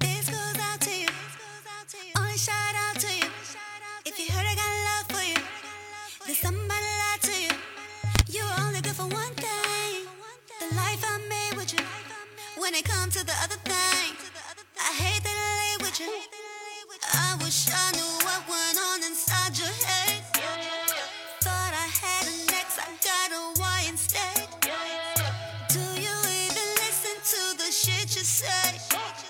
This goes out to you. Only shout out to you. If you heard I got love for you, then somebody lied to you. You only good for one thing. The life I made with you. When it comes to the other thing, I hate that I lay with you. I wish I knew what went on inside your head. Thought I had an say?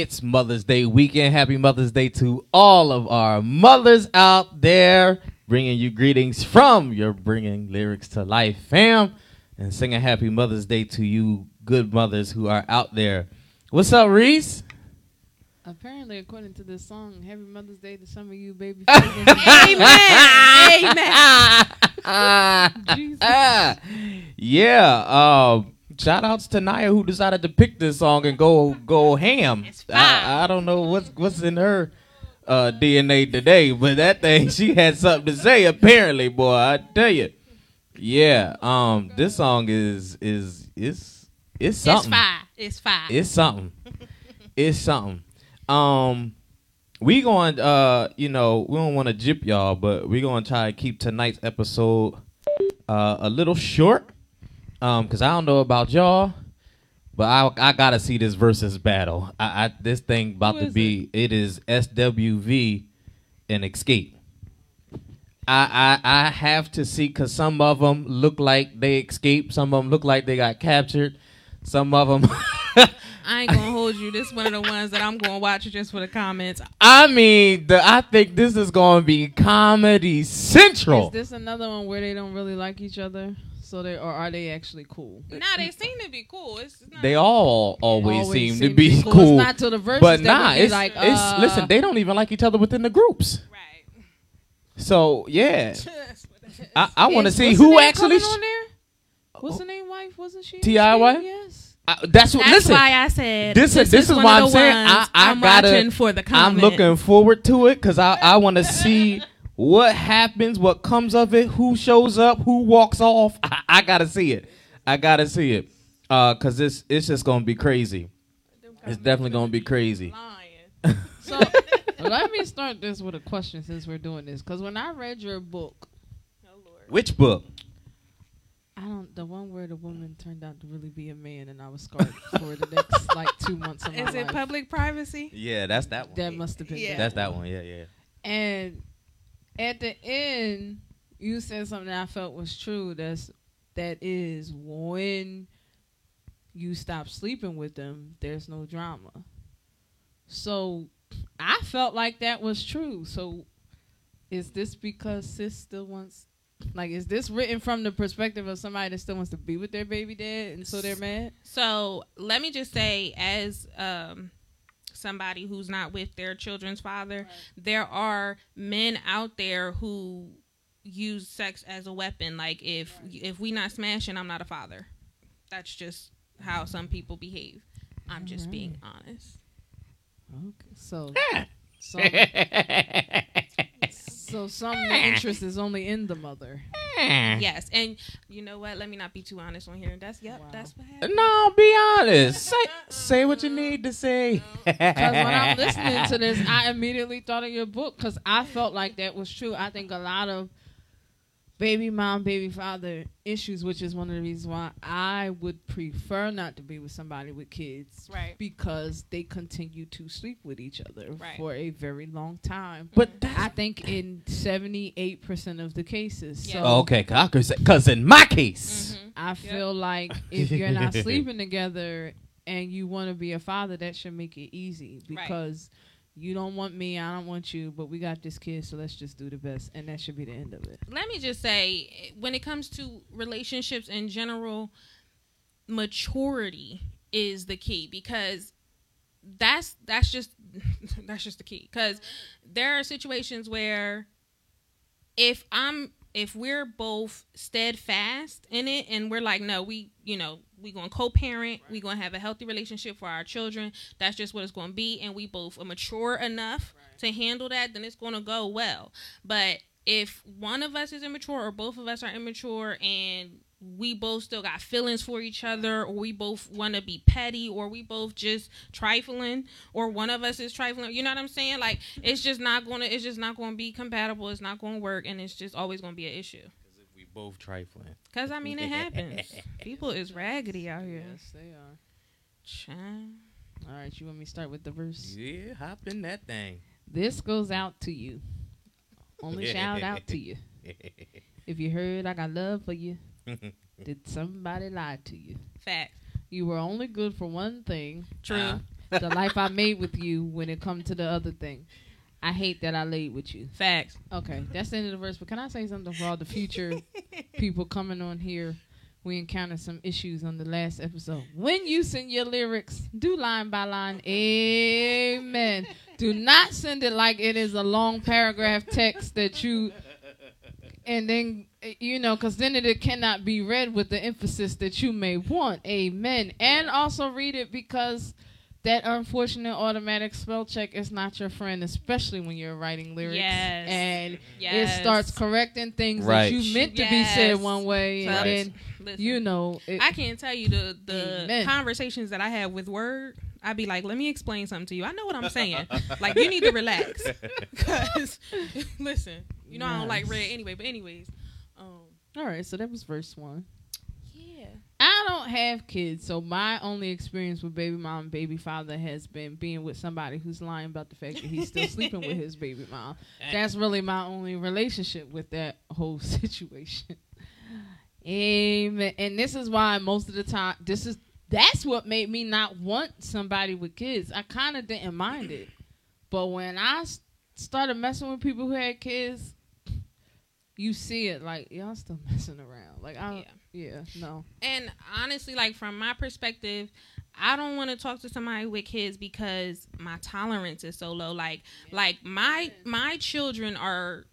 It's Mother's Day weekend. Happy Mother's Day to all of our mothers out there, bringing you greetings from your Bringing Lyrics to Life fam, and singing Happy Mother's Day to you good mothers who are out there. What's up, Reese? Apparently, according to this song, Happy Mother's Day to some of you baby. Amen. Amen. Jesus. Ah, yeah. Um, shout outs to Naya who decided to pick this song and go go ham. I, I don't know what's what's in her uh, DNA today, but that thing she had something to say apparently, boy. I tell you. Yeah. Um, this song is is is it's something. It's fire. It's fire. It's something. it's something. Um, we going uh, you know, we don't want to jip y'all, but we're gonna try to keep tonight's episode uh a little short. Um, cause I don't know about y'all, but I I gotta see this Verzuz battle. I, I this thing about to is be it is SWV and Xscape. I, I I have to see because some of them look like they escaped, some of them look like they got captured, some of them. I ain't gonna hold you. This one of the ones that I'm gonna watch just for the comments. I mean, the, I think this is going to be comedy central. Is this another one where they don't really like each other? So they or are they actually cool? Nah, they seem to be cool. It's not, they all always, Always seem, seem to be, cool. cool, It's not to the verses but that nah, it's, like, it's uh, listen. They don't even like each other within the groups. right. So yeah, I, I want to see who actually. coming on there. What's the name? Wife wasn't she? T.I. wife? Yes. I, that's what. That's listen, why I said this, this, this is one why I'm saying I, I I'm gotta. watching for the I'm looking forward to it because I I want to see what happens, what comes of it, who shows up, who walks off. I, I gotta see it. I gotta see it. Uh, cause it's it's just gonna be crazy. It's definitely gonna be crazy. So let me start this with a question since we're doing this. Because when I read your book, Which book? I don't the one where the woman turned out to really be a man, and I was scarred for the next like two months of my Is it life. public privacy? Yeah, that's that one. That must have been Yeah. that. That's that one. Yeah, yeah. And at the end, you said something I felt was true. That's that is when you stop sleeping with them, there's no drama. So I felt like that was true. So is this because sis still wants like is this written from the perspective of somebody that still wants to be with their baby dad and so they're mad? So let me just say, as um, somebody who's not with their children's father, there are men out there who use sex as a weapon. Like if if we not smashing, I'm not a father. That's just how some people behave. I'm just being honest. Okay. So some, so some eh. interest is only in the mother. Eh. Yes, and you know what? Let me not be too honest on here. That's yep. Wow. That's what happened. No, be honest. Say say what you need to say. Because when I'm listening to this, I immediately thought of your book because I felt like that was true. I think a lot of baby mom, baby father issues, which is one of the reasons why I would prefer not to be with somebody with kids. Right. Because they continue to sleep with each other Right. for a very long time. But that's I think in 78% of the cases. Yeah. So okay. Because in my case, Mhm. I feel like if you're not sleeping together and you want to be a father, that should make it easy Right. You don't want me, I don't want you, but we got this kid, so let's just do the best, and that should be the end of it. let me just say when it comes to relationships in general maturity is the key because that's that's just that's just the key because there are situations where if i'm if we're both steadfast in it and we're like no we you know we gonna co-parent we gonna have a healthy relationship for our children. That's just what it's gonna be and we both are mature enough to handle that then it's gonna go well. But if one of us is immature or both of us are immature and we both still got feelings for each other or we both want to be petty or we both just trifling or one of us is trifling you know what i'm saying? Like it's just not gonna it's just not gonna be compatible it's not gonna work and it's just always gonna be an issue both trifling. because i mean it happens people is raggedy out here Yes, they are. Child. All right, you want me to start with the verse? Yeah, hop in that thing. This goes out to you. Only shout out to you. If you heard I got love for you, did somebody lie to you? fact You were only good for one thing. true the life I made with you when it come to the other thing. I hate that I laid with you. facts Okay, that's the end of the verse. But can I say something for all the future people coming on here? We encountered some issues on the last episode. When you send your lyrics, do line by line. Amen. Do not send it like it is a long paragraph text that you, and then you know, because then it cannot be read with the emphasis that you may want. Amen. And also read it because that unfortunate automatic spell check is not your friend, especially when you're writing lyrics. Yes. And yes it starts correcting things Right. that you meant to be said one way, So, and then listen. you know, it, I can't tell you the the Amen. conversations that I have with Word. I'd be like, let me explain something to you. I know what I'm saying. like, you need to relax. Because, listen, you know I don't like Yes. red anyway. But anyways, um, all right. So that was verse one. Don't have kids, so my only experience with baby mom and baby father has been being with somebody who's lying about the fact that he's still sleeping with his baby mom. That's really my only relationship with that whole situation. Amen. And this is why most of the time, this is that's what made me not want somebody with kids. I kind of didn't mind it, but when I started messing with people who had kids, you see it like y'all still messing around. Like I, yeah. Yeah, no. And honestly, like from my perspective, I don't want to talk to somebody with kids because my tolerance is so low. Like, like my my children are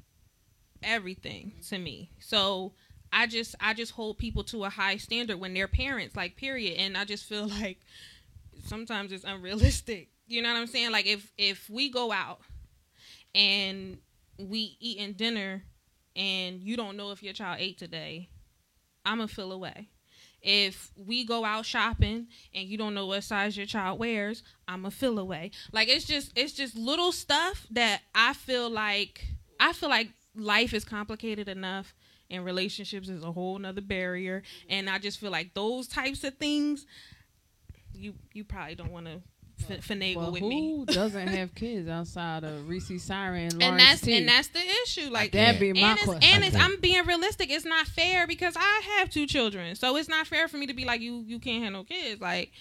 everything mm-hmm. to me. So I just I just hold people to a high standard when they're parents, like period. And I just feel like sometimes it's unrealistic. You know what I'm saying? Like if if we go out and we eating dinner and you don't know if your child ate today, I'ma feel away. If we go out shopping and you don't know what size your child wears, I'ma feel away. Like it's just it's just little stuff that I feel like I feel like life is complicated enough and relationships is a whole nother barrier. And I just feel like those types of things you you probably don't want to f- finagle Well, with who me. doesn't have kids outside of Reese Siren and And that's T? and that's the issue. Like That'd be my and it's, question. and it's, I'm being realistic. It's not fair because I have two children, so it's not fair for me to be like you. You can't have no kids. Like,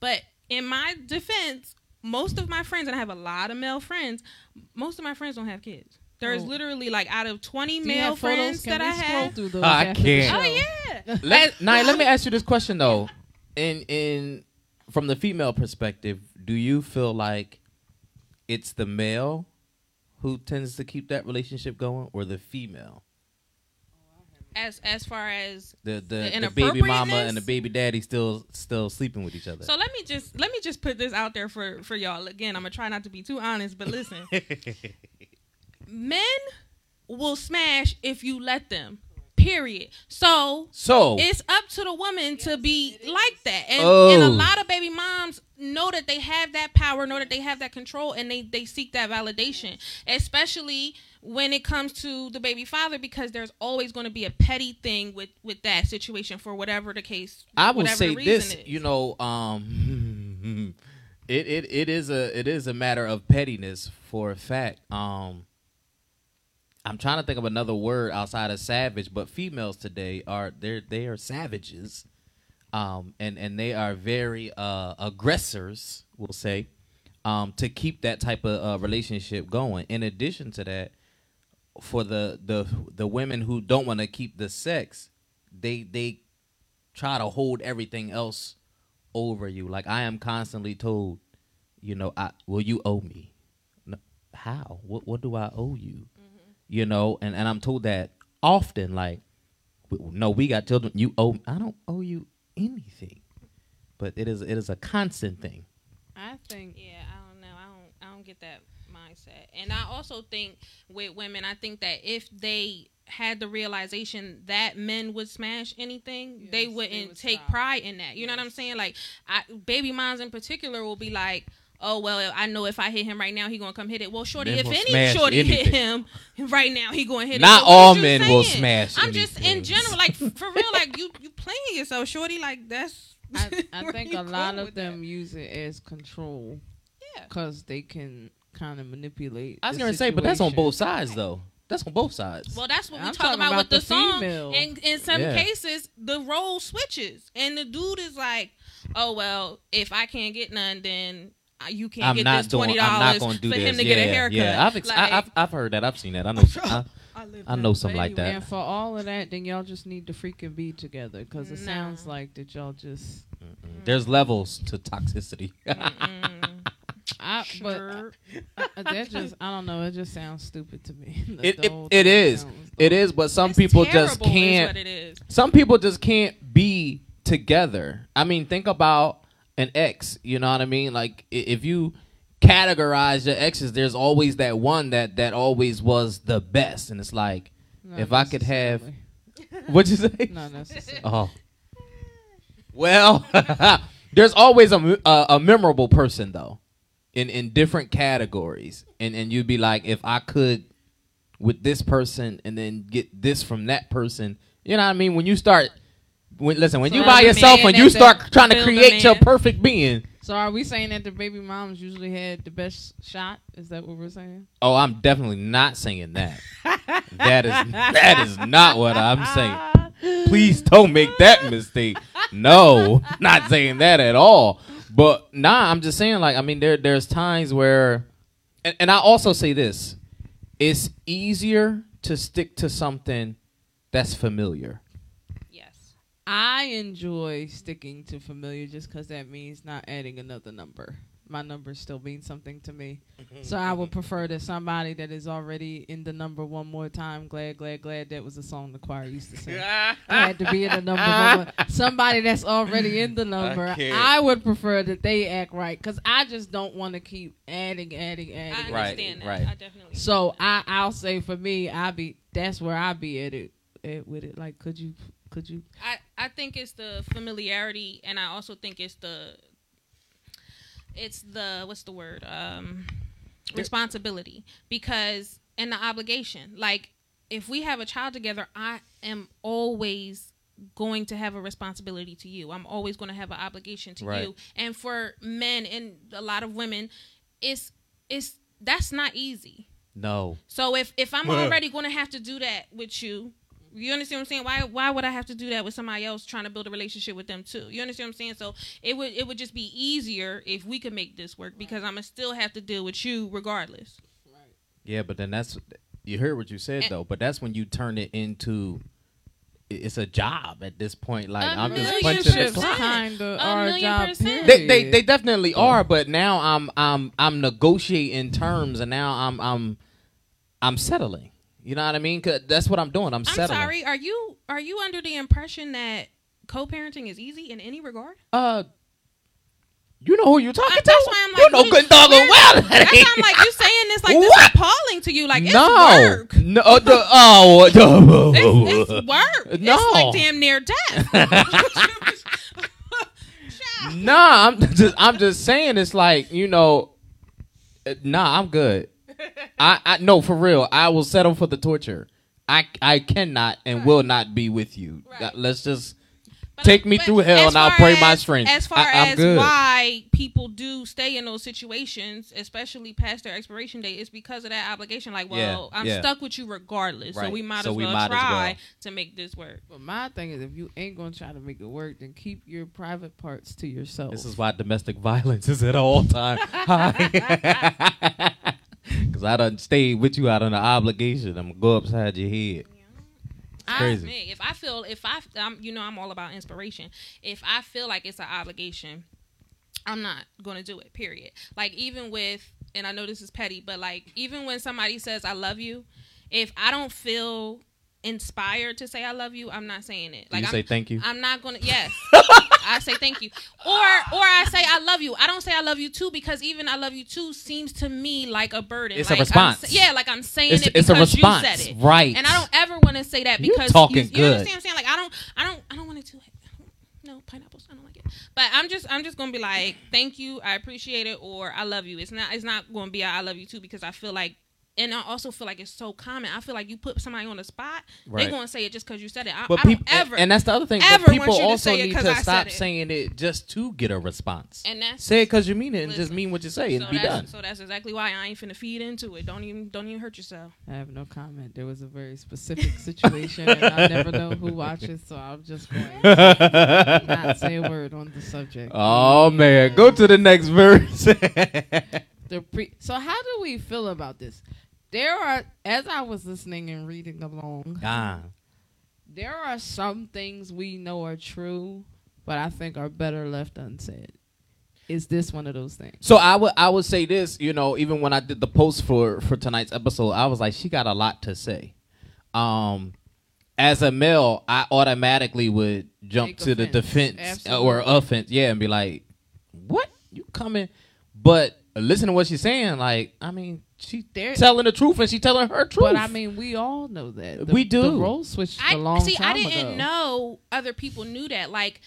but in my defense, most of my friends, and I have a lot of male friends. Most of my friends don't have kids. There's Oh. literally like out of 20 Do male friends Can that we I have. through those ah, I after the can't. Oh show? yeah. Let, now, let me ask you this question though. In in from the female perspective, do you feel like it's the male who tends to keep that relationship going, or the female? As as far as The the, The the baby mama and the baby daddy still still sleeping with each other. so let me just let me just put this out there for for y'all. Again, I'm gonna try not to be too honest, but listen. men will smash if you let them. Period. So so it's up to the woman to be like that. And, Oh. and a lot of baby moms know that they have that power, know that they have that control, and they, they seek that validation. Especially when it comes to the baby father, because there's always going to be a petty thing with, with that situation for whatever the case. I will say this, is. you know, um, it, it it is a it is a matter of pettiness for a fact. Um, I'm trying to think of another word outside of savage, but females today are they're they are savages, um, and and they are very uh, aggressors, we'll say, um, to keep that type of uh, relationship going. In addition to that, for the the the women who don't want to keep the sex, they they try to hold everything else over you. Like I am constantly told, you know, I will you owe me? No, how? What what do I owe you? You know, and and I'm told that often. Like, no, we got children. You owe. I don't owe you anything. But it is it is a constant thing. I think Yeah, I don't know. I don't. I don't get that mindset. And I also think with women, I think that if they had the realization that men would smash anything, Yes, they they wouldn't would take stop. pride in that. You know what I'm saying? Like, I, baby moms in particular will be like. Oh well, I know if I hit him right now, he gonna come hit it. Well, shorty, Men if any smash shorty hit him right now, he gonna hit Not it. So what all is you men will saying? smash I'm just in general, like for real, like you you playing yourself, shorty. Like that's. I, I think a lot of with that? them use it as control Yeah. because they can kind of manipulate. I was gonna say, but that's on both sides though. That's on both sides. Well, that's what we I'm talking talking about, about with the, the song. female. And in some Yeah. cases, the role switches, and the dude is like, "Oh well, if I can't get none, then you can't I'm get not this doing. twenty dollars for to do him to yeah, get a haircut." Yeah, I've, ex- Like, I, I've I've heard that. I've seen that. I know. I, I I know something But like that. And for all of that, then y'all just need to freaking be together because it Nah. sounds like that y'all just. There's levels to toxicity. Mm-mm. I, but Sure. uh, that just I don't know. It just sounds stupid to me. The- It- the it- whole it thing is. sounds it dumb. is, but some It's people just can't. what it is. Some people just can't be together. I mean, think about an ex. You know what I mean? Like if you categorize your exes, there's always that one that that always was the best, and it's like, Not if I could have- what'd you say? not necessarily. Oh. Well, there's always a, a uh, a memorable person though, in in different categories, and and you'd be like, if I could, with this person, and then get this from that person, you know what I mean? When you start, when listen, when So you by yourself and you start trying to create your perfect being, So are we saying that the baby moms usually had the best shot? Is that what we're saying? oh, I'm definitely not saying that. that is that is not what I'm saying. Please don't make that mistake. No, not saying that at all. But nah, I'm just saying like I mean there there's times where and, and I also say this. It's easier to stick to something that's familiar. Yes. I enjoy sticking to familiar just because that means not adding another number. my numbers still mean something to me. Mm-hmm, so I would mm-hmm. prefer that somebody that is already in the number one more time. Glad, glad, glad. That was a song the choir used to sing. I had to be in the number one. Somebody that's already in the number. I. I, would prefer that they act right because I just don't want to keep adding, adding, I adding. Right, that. right. I definitely. So I, I'll say for me, I be that's where I be at it, at with it. Like, could you, could you? I, I think it's the familiarity and I also think it's the it's the what's the word? Um responsibility. Because and the obligation. Like if we have a child together, I am always going to have a responsibility to you. I'm always going to have an obligation to Right. you. And for men and a lot of women, it's it's that's not easy. No. So if if I'm already going to have to do that with you, you understand what I'm saying? Why why would I have to do that with somebody else trying to build a relationship with them too? You understand what I'm saying? So it would it would just be easier if we could make this work because I'm gonna still have to deal with you regardless. Right. Yeah, but then that's you heard what you said And- though. But that's when you turn it into it's a job at this point. Like I'm just million punching the clock. kind of A our million job. percent. They, they they definitely are, but now I'm I'm I'm negotiating terms, and now I'm I'm I'm settling. You know what I mean? Cause that's what I'm doing. I'm I'm settling. sorry. Are you are you under the impression that co-parenting is easy in any regard? Uh, you know who you're talking I- to? that's why I'm like, you like, know we- good doggone we're- well. that That's why I'm like you saying this like this What? is appalling to you. Like it's no, work. no, uh, the, oh, It's, it's work. No. It's like damn near death. nah, I'm just I'm just saying it's like you know, uh, nah, I'm good. I I no for real. I will settle for the torture. I I cannot and will not be with you. Right. Let's just But- Take me through hell and I'll far pray my strength. As far I- I'm as good. why people do stay in those situations, especially past their expiration date, is because of that obligation. Like, well, Yeah, I'm yeah. stuck with you regardless, so we might So as we well might as try well. to make this work. But my thing is, if you ain't gonna try to make it work, then keep your private parts to yourself. This is why domestic violence is at all time high. Because I done stayed with you out on the obligation. I'm gonna go upside your head. I crazy. admit, if I feel, if I, I'm, you know, I'm all about inspiration. If I feel like it's an obligation, I'm not going to do it. Period. Like even with, and I know this is petty, but like even when somebody says I love you, if I don't feel inspired to say I love you, I'm not saying it. Like you I'm, say thank you? I'm not gonna. Yes, I say thank you, or or I say I love you. I don't say I love you too because even I love you too seems to me like a burden. It's a like, I'm response. yeah, like I'm saying It's- it it's a response, you said it, right. And I don't ever want to say that You because talking you, you good. understand what I'm saying? Like I don't, I don't, I don't want it to do it. No pineapples. I don't like it. But I'm just, I'm just gonna be like, thank you, I appreciate it, or I love you. It's not, it's not gonna be a I love you too because I feel like. And I also feel like it's so common. I feel like you put somebody on the spot, Right. they're gonna say it just because you said it. I, But I people, ever, and that's the other thing. ever But want people you to also say it to I stop it. saying it just to get a response. and that's Say it because you mean it, and just mean what you say, and so be that's, done. So that's exactly why I ain't finna feed into it. Don't even, don't even hurt yourself. I have no comment. There was a very specific situation, and I never know who watches, so I'm just going to not say a word on the subject. oh man, go to the next verse. The pre- so how do we feel about this? There are, as I was listening and reading along, ah, there are some things we know are true, but I think are better left unsaid. Is this one of those things? So I would I would say this, you know, even when I did the post for for tonight's episode, I was like, she got a lot to say. Um, as a male, I automatically would jump Take to the defense Absolutely. or offense, yeah, and be like, "What you coming?" But listen to what she's saying. Like, I mean, she There- telling the truth and she telling her truth. But I mean, we all know that. We do. The role switched a I long see. time I didn't ago. know other people knew that. Like,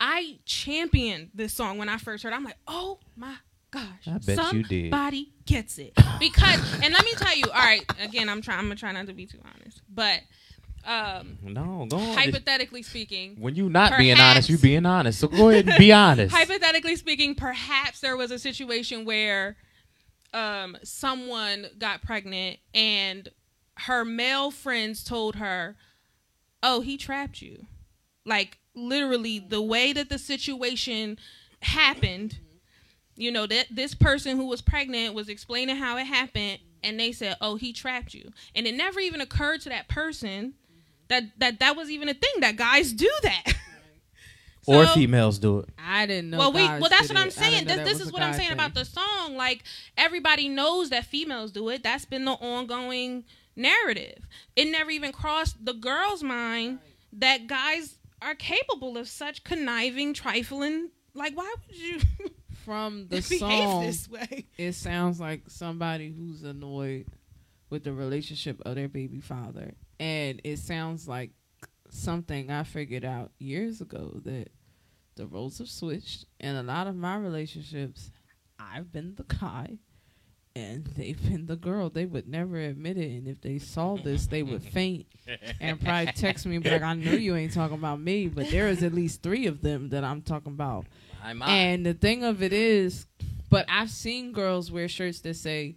I championed this song when I first heard. it. I'm like, oh my gosh, I bet you did. Somebody gets it because, and let me tell you. All right, again, I'm trying. I'm gonna try not to be too honest, but um, no, go on. hypothetically speaking, when you're not being honest, you're being honest. So go ahead and be honest. hypothetically speaking, perhaps there was a situation where um, someone got pregnant and her male friends told her, "Oh, he trapped you." Like literally, the way that the situation happened, you know that this person who was pregnant was explaining how it happened, and they said, "Oh, he trapped you," and it never even occurred to that person that that that was even a thing that guys do that. or females do it. I didn't know. well, we well that's what I'm saying. This this is what I'm saying thing. about the song. Like everybody knows that females do it. That's been the ongoing narrative. It never even crossed the girl's mind that guys are capable of such conniving, trifling. Like, why would you From the song, this way? it sounds like somebody who's annoyed with the relationship of their baby father, and it sounds like something I figured out years ago that the roles have switched, and a lot of my relationships, I've been the guy. And they've been the girl. They would never admit it. And if they saw this, they would faint and probably text me and be like, I know you ain't talking about me, but there is at least three of them that I'm talking about. And the thing of it is, but I've seen girls wear shirts that say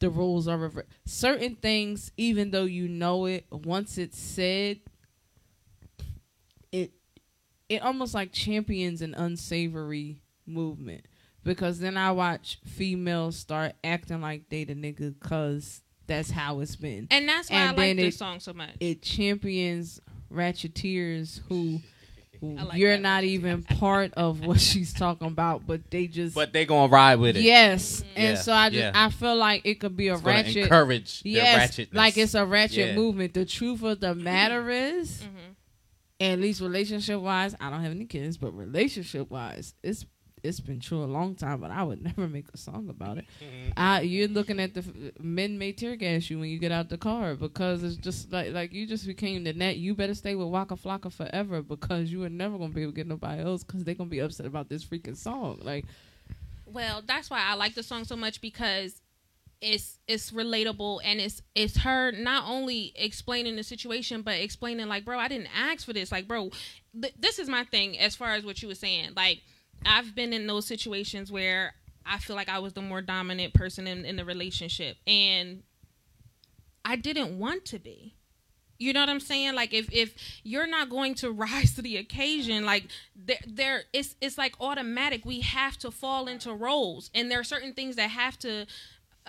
the rules are reversed. Certain things, even though you know it, once it's said, it almost like champions an unsavory movement. Because then I watch females start acting like they the nigga because that's how it's been And that's why And I like then this it- song so much. it champions ratcheteers who, who like you're that not even part of what she's talking about, but they just But they gonna ride with it. yes. Mm-hmm. And Yeah, so I just yeah. I feel like it could be a It's ratchet. encourage Yes, ratchetness. like it's a ratchet Yeah. movement. The truth of the matter is, mm-hmm. Mhm. at least relationship wise, I don't have any kids, but relationship wise, it's it's been true a long time. But I would never make a song about it. I, you're looking at the f- men may tear gas you when you get out the car because it's just like like you just became the net. You better stay with Waka Flocka forever because you are never gonna be able to get nobody else because they're gonna be upset about this freaking song. Like Well, that's why I like the song so much because it's it's relatable and it's it's her not only explaining the situation but explaining like, bro, I didn't ask for this. Like, bro, th- this is my thing as far as what you were saying. Like, I've been in those situations where I feel like I was the more dominant person in, in the relationship and I didn't want to be. You know what I'm saying? Like if if you're not going to rise to the occasion, like there there it's it's like automatic. We have to fall into roles, and there are certain things that have to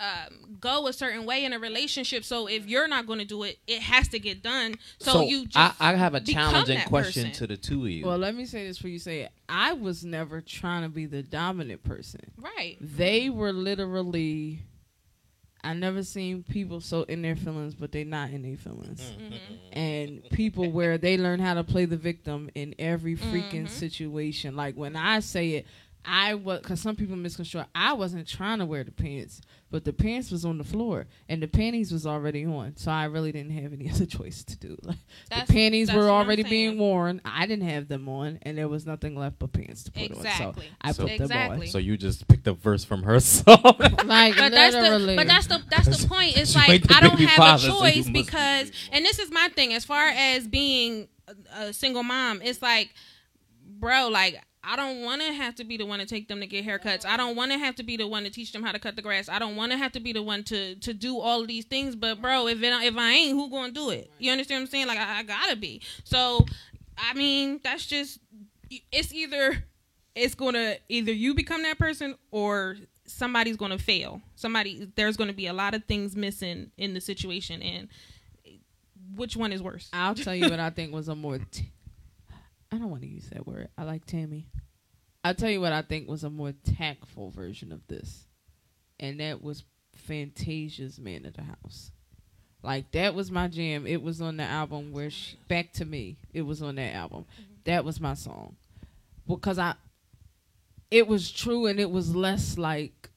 um, go a certain way in a relationship. So if you're not going to do it, it has to get done. So, you just I, I have a become challenging that question person. to the two of you. well, let me say this for you. Say it. I was never trying to be the dominant person. right. They were literally. I never seen people so in their feelings, but they not in their feelings. Mm-hmm. and people where they learn how to play the victim in every freaking Mhm. situation. Like when I say it, I was because some people misconstrue. I wasn't trying to wear the pants, but the pants was on the floor and the panties was already on, so I really didn't have any other choice to do. Like That's- the panties were already being worn. I didn't have them on, and there was nothing left but pants to put Exactly. on. So I So- put them on. so you just picked a verse from her song. Like but that's the literally. but that's the that's the point. It's like I don't have a choice you must be because, and this is my thing as far as being a, a single mom. It's like, bro, like I don't want to have to be the one to take them to get haircuts. I don't want to have to be the one to teach them how to cut the grass. I don't want to have to be the one to to do all of these things. But bro, if it, if I ain't, who gonna do it? You understand what I'm saying? Like I, I gotta be. So, I mean, that's just it's either it's gonna either you become that person or somebody's gonna fail. Somebody there's gonna be a lot of things missing in the situation, and which one is worse? I'll tell you what I think was a more. T- I don't want to use that word. I like Tammy. I'll tell you what I think was a more tactful version of this, and that was Fantasia's "Man of the House." Like that was my jam. It was on the album where she, "Back to Me." It was on that album. Mm-hmm. That was my song because I. It was true, and it was less like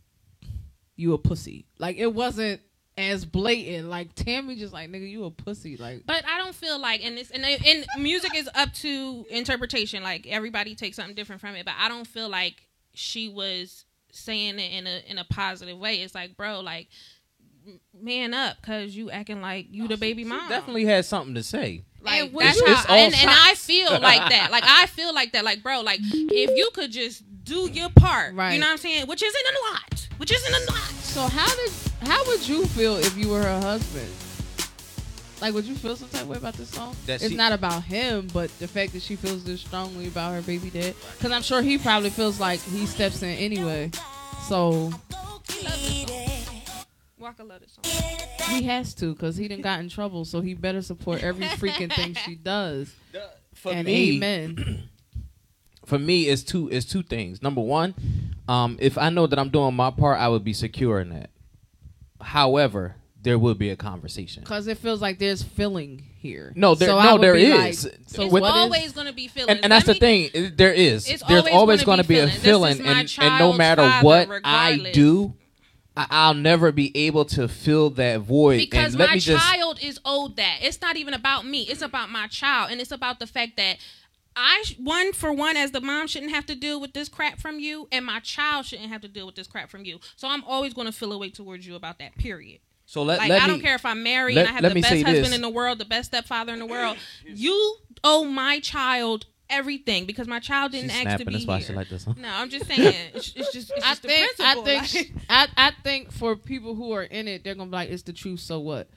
you a pussy. Like it wasn't as blatant. Like Tammy just like nigga, you a pussy. Like But I don't feel like, and this and, and music is up to interpretation. Like everybody takes something different from it, but I don't feel like she was saying it in a in a positive way. It's like, bro, like man up, cause you acting like you the baby mom. Definitely had something to say. Like And that's how, and, and I feel like that. Like I feel like that. Like bro, like if you could just do your part, Right. you know what I'm saying? Which isn't a lot. Which isn't a lot. So how did how would you feel if you were her husband? Like, would you feel some type of way about this song? That it's she- not about him, but the fact that she feels this strongly about her baby dad. Because I'm sure he probably feels like he steps in anyway. So Waka love this song. he has to, because he didn't got in trouble. So he better support every freaking thing she does. For and me, amen. for me it's two it's two things. Number one, um, if I know that I'm doing my part, I would be secure in that. However, there will be a conversation. Because it feels like there's filling here. No, there- So no, would there be is. like, so it's With- what is- always going to be feelings. And, and that's the thing. There is. It's There's always always gonna be be a feelings. This feeling, and, and no matter father, what I do, I, I'll never be able to fill that void. because and let my me just child is owed that. It's not even about me. It's about my child, and it's about the fact that I one for one as the mom shouldn't have to deal with this crap from you, and my child shouldn't have to deal with this crap from you. So I'm always going to feel a way towards you about that. Period. so let, Like let I me, don't care if I'm married let- and I have the best husband this. in the world, the best stepfather in the world. You owe my child everything because my child didn't She's ask to snapping. be That's why here. she like this. Huh? no, I'm just saying. It's, it's just, it's I just the think I think like- I, I think for people who are in it, they're gonna be like, "It's the truth." So what?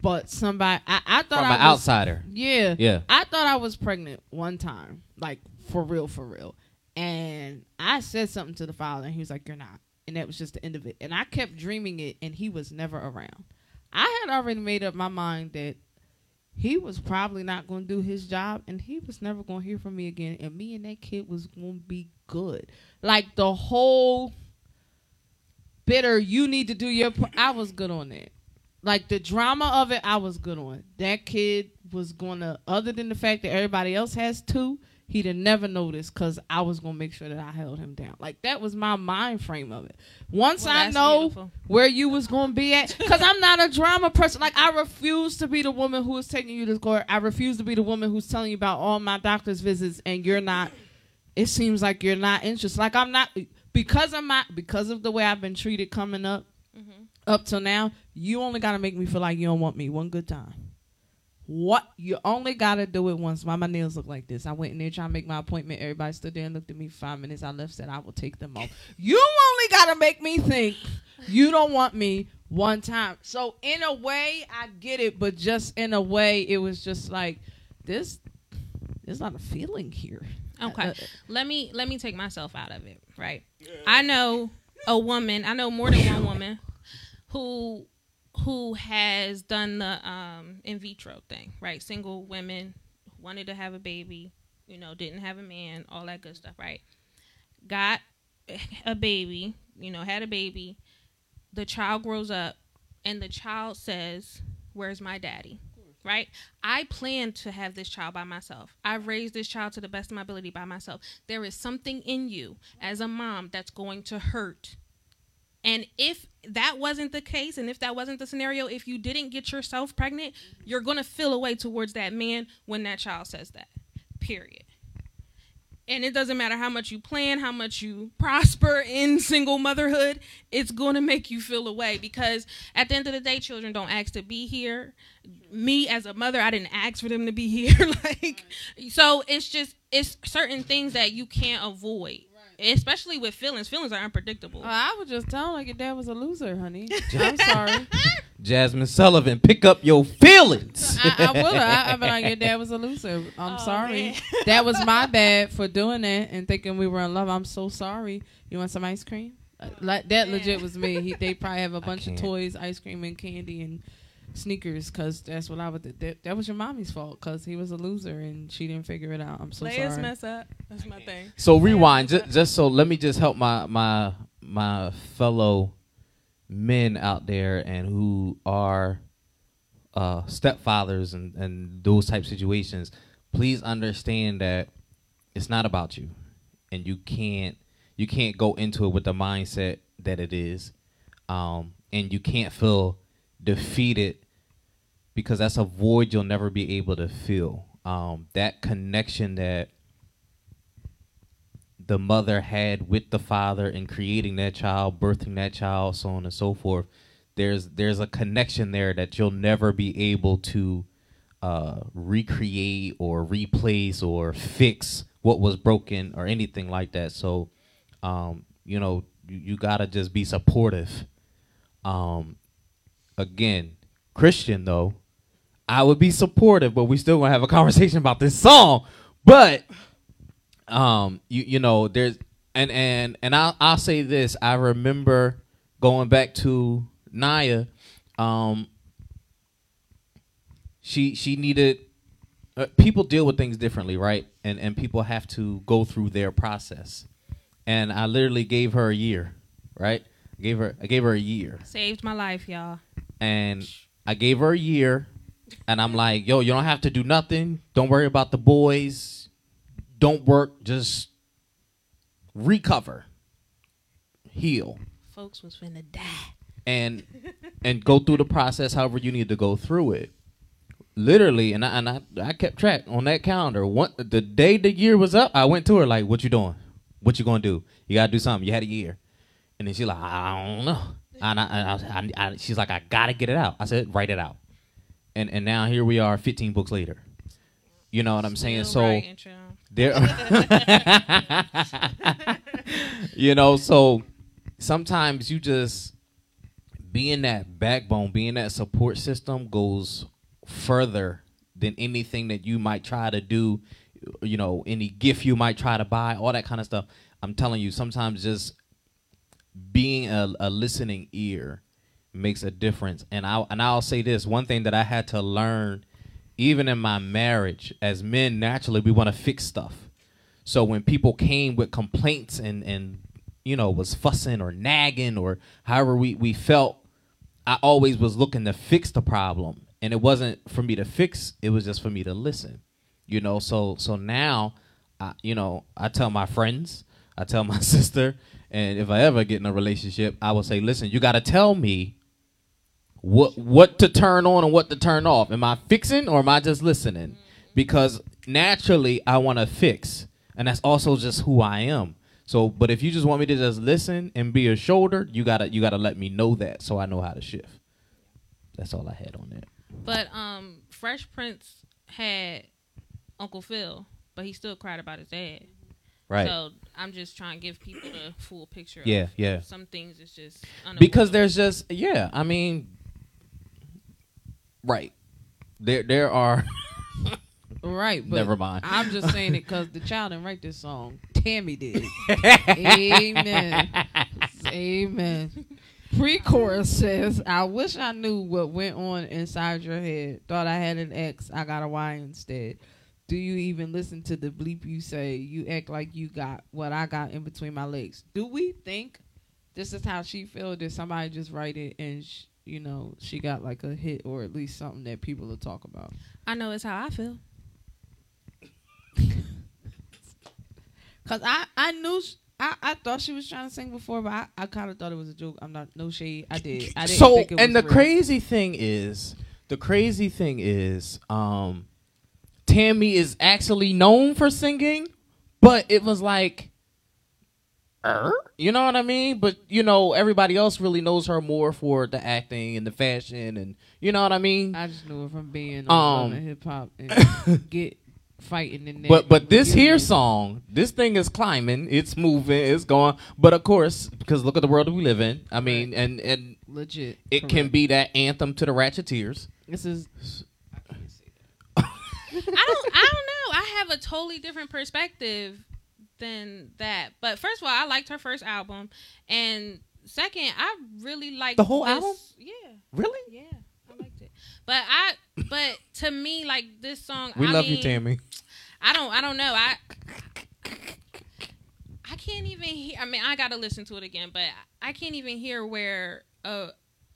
But somebody, I, I thought From I an was, outsider. Yeah, Yeah. I thought I was pregnant one time, like for real, for real. And I said something to the father, and he was like, "You're not," and that was just the end of it. And I kept dreaming it, and he was never around. I had already made up my mind that he was probably not going to do his job, and he was never going to hear from me again. And me and that kid was going to be good. Like the whole bitter, you need to do your. P- I was good on that. Like the drama of it, I was good on. That kid was gonna, other than the fact that everybody else has two, he'd have never noticed because I was gonna make sure that I held him down. Like that was my mind frame of it. Once Well, I know beautiful. where you was gonna be at, because I'm not a drama person. Like I refuse to be the woman who is taking you to court. I refuse to be the woman who's telling you about all my doctor's visits, and you're not. It seems like you're not interested. Like I'm not because of my because of the way I've been treated coming up up till now, you only gotta make me feel like you don't want me one good time. What you only gotta do it once. Why my nails look like this? I went in there trying to make my appointment. Everybody stood there and looked at me five minutes. I left, said I will take them off. You only gotta make me think you don't want me one time. So in a way, I get it, but just in a way, it was just like this. There's not a feeling here. Okay. Uh, let me let me take myself out of it. Right. I know a woman. I know more than one woman who who has done the um in vitro thing. Right. Single women wanted to have a baby. You know, didn't have a man. All that good stuff. Right. Got a baby. You know, had a baby. The child grows up, and the child says, "Where's my daddy?" right? I plan to have this child by myself. I've raised this child to the best of my ability by myself. There is something in you as a mom that's going to hurt. And if that wasn't the case, and if that wasn't the scenario, if you didn't get yourself pregnant, you're going to feel a way towards that man when that child says that. Period. And it doesn't matter how much you plan, how much you prosper in single motherhood, it's going to make you feel a way because at the end of the day, children don't ask to be here. Me as a mother, I didn't ask for them to be here. like, so it's just it's certain things that you can't avoid, especially with feelings. Feelings are unpredictable. Uh, I would just tell him like your dad was a loser, honey. I'm sorry. Jazmine Sullivan, pick up your feelings. I, I would have. I'd be like, your dad was a loser. I'm Oh, sorry. that was my bad for doing that and thinking we were in love. I'm so sorry. You want some ice cream? Uh, like that legit was me. He, they probably have a bunch of toys, ice cream, and candy and sneakers because that's what I would. do. That, that was your mommy's fault because he was a loser and she didn't figure it out. I'm so Players sorry. mess up. That's my thing. So rewind, just, just so let me just help my my my fellow men out there and who are uh, stepfathers and and those type situations. Please understand that it's not about you, and you can't you can't go into it with the mindset that it is, um, and you can't feel defeated because that's a void you'll never be able to fill. Um, that connection that the mother had with the father in creating that child, birthing that child, so on and so forth. There's there's a connection there that you'll never be able to uh, recreate or replace or fix what was broken or anything like that. So, um, you know, you, you gotta just be supportive. Um, again, Christian though, I would be supportive, but we still gonna have a conversation about this song. But um you you know there's and and and I'll I'll say this I remember going back to Naya um she she needed uh, people deal with things differently, right? And and people have to go through their process. And I literally gave her a year, right? I gave her I gave her a year, Saved my life, y'all. And I gave her a year, and I'm like, yo, you don't have to do nothing. Don't worry about the boys. Don't work. Just recover, heal Folks was finna die. and and go through the process however you need to go through it. Literally, and I and I, I kept track on that calendar. One the day the year was up, I went to her like, "What you doing? What you gonna do? You gotta do something. You had a year." And then she's like, "I don't know." And I, I, I, I, she's like, "I gotta get it out." I said, "Write it out." And and now here we are, 15 books later. You know what I'm saying? Still so writing, there you know so sometimes you just being that backbone being that support system goes further than anything that you might try to do you know any gift you might try to buy all that kind of stuff i'm telling you sometimes just being a, a listening ear makes a difference and i and i'll say this one thing that i had to learn even in my marriage as men naturally we want to fix stuff so when people came with complaints and and you know was fussing or nagging or however we we felt, I always was looking to fix the problem, and it wasn't for me to fix. It was just for me to listen. You know, so so now, I, you know, I tell my friends, I tell my sister, and if I ever get in a relationship, I will say, listen, you got to tell me what what to turn on and what to turn off. Am I fixing or am I just listening? Because naturally I want to fix, and that's also just who I am. So, but if you just want me to just listen and be a shoulder, you gotta you gotta let me know that so I know how to shift. That's all I had on that. But um, Fresh Prince had Uncle Phil, but he still cried about his dad. Right. So I'm just trying to give people the full picture. Yeah, of yeah. Some things it's just because there's just yeah i mean right there there are Right, but Never mind. I'm just saying it because the child didn't write this song. Tammy did. Amen. Amen. Pre-chorus says, "I wish I knew what went on inside your head. Thought I had an X, I got a Y instead. Do you even listen to the bleep you say? You act like you got what I got in between my legs. Do we think this is how she feel? Did somebody just write it and sh- you know she got like a hit or at least something that people will talk about? I know it's how I feel. Cause I I knew sh- I, I thought she was trying to sing before, but I, I kind of thought it was a joke. I'm not no shade. I did. I didn't so think it was and the real. crazy thing is the crazy thing is um tammy is actually known for singing but it was like er? you know what i mean but you know everybody else really knows her more for the acting and the fashion and you know what i mean I just knew her from being Um, on Love and hip hop and get fighting in there. But but this Yeah. here song, this thing is climbing, it's moving, it's going. But of course, because look at the world that we live in. I mean, and and legit. it can be that anthem to the Ratcheteers. This is I don't. I don't know. I have a totally different perspective than that. But first of all, I liked her first album, and second, I really liked The whole this- album? Yeah, Really? yeah, I liked it. But I, but to me, like this song, We I love mean, you, Tammy. I don't. I don't know. I. I can't even hear. I mean, I gotta listen to it again, but I can't even hear where a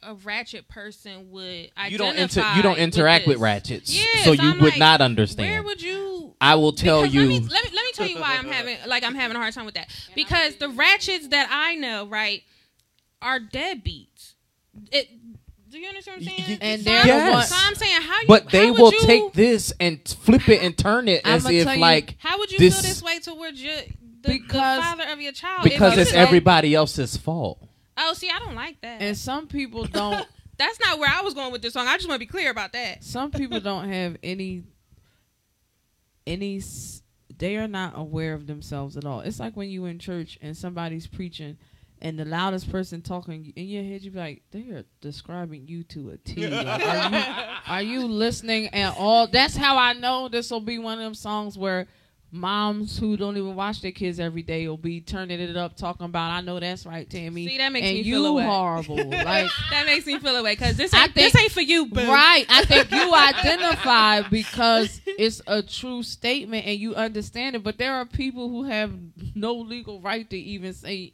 a ratchet person would identify. You don't inter- you don't interact with, this. ratchets, Yeah, so so you I'm would like, not understand. Where would you? I will tell Because you. Let me, let me let me tell you why I'm having like I'm having a hard time with that because the ratchets that I know right are deadbeats. It. Do you understand what I'm saying? And so, they're I'm, the so I'm saying how you. but they how would will you, take this and flip it and turn it as if tell you- like How would you this- feel this way towards your the, the father of your child? because If it's you- everybody else's fault. Oh, see, I don't like that. and some people don't That's not where I was going with this song. I just want to be clear about that. some people don't have any any they are not aware of themselves at all it's like when you in church and somebody's preaching and the loudest person talking in your head you be like they are describing you to a t Like, are you are you listening at all that's how i know this will be one of them songs where moms who don't even watch their kids every day will be turning it up, talking about, "I know that's right, Tammy." See, that makes and me you feel away. horrible. like, that makes me feel away because this ain't, think- this ain't for you, boo. right? I think you identify because it's a true statement and you understand it. But there are people who have no legal right to even say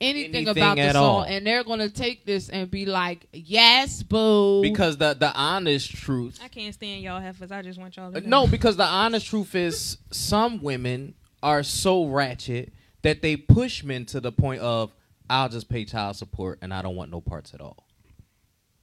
anything, Anything about the at song, all. and they're gonna take this and be like, "Yes, boo," Because the the honest truth I can't stand y'all heifers. I just want y'all to Uh, know. No, because the honest truth is some women are so ratchet that they push men to the point of I'll just pay child support and I don't want no parts at all.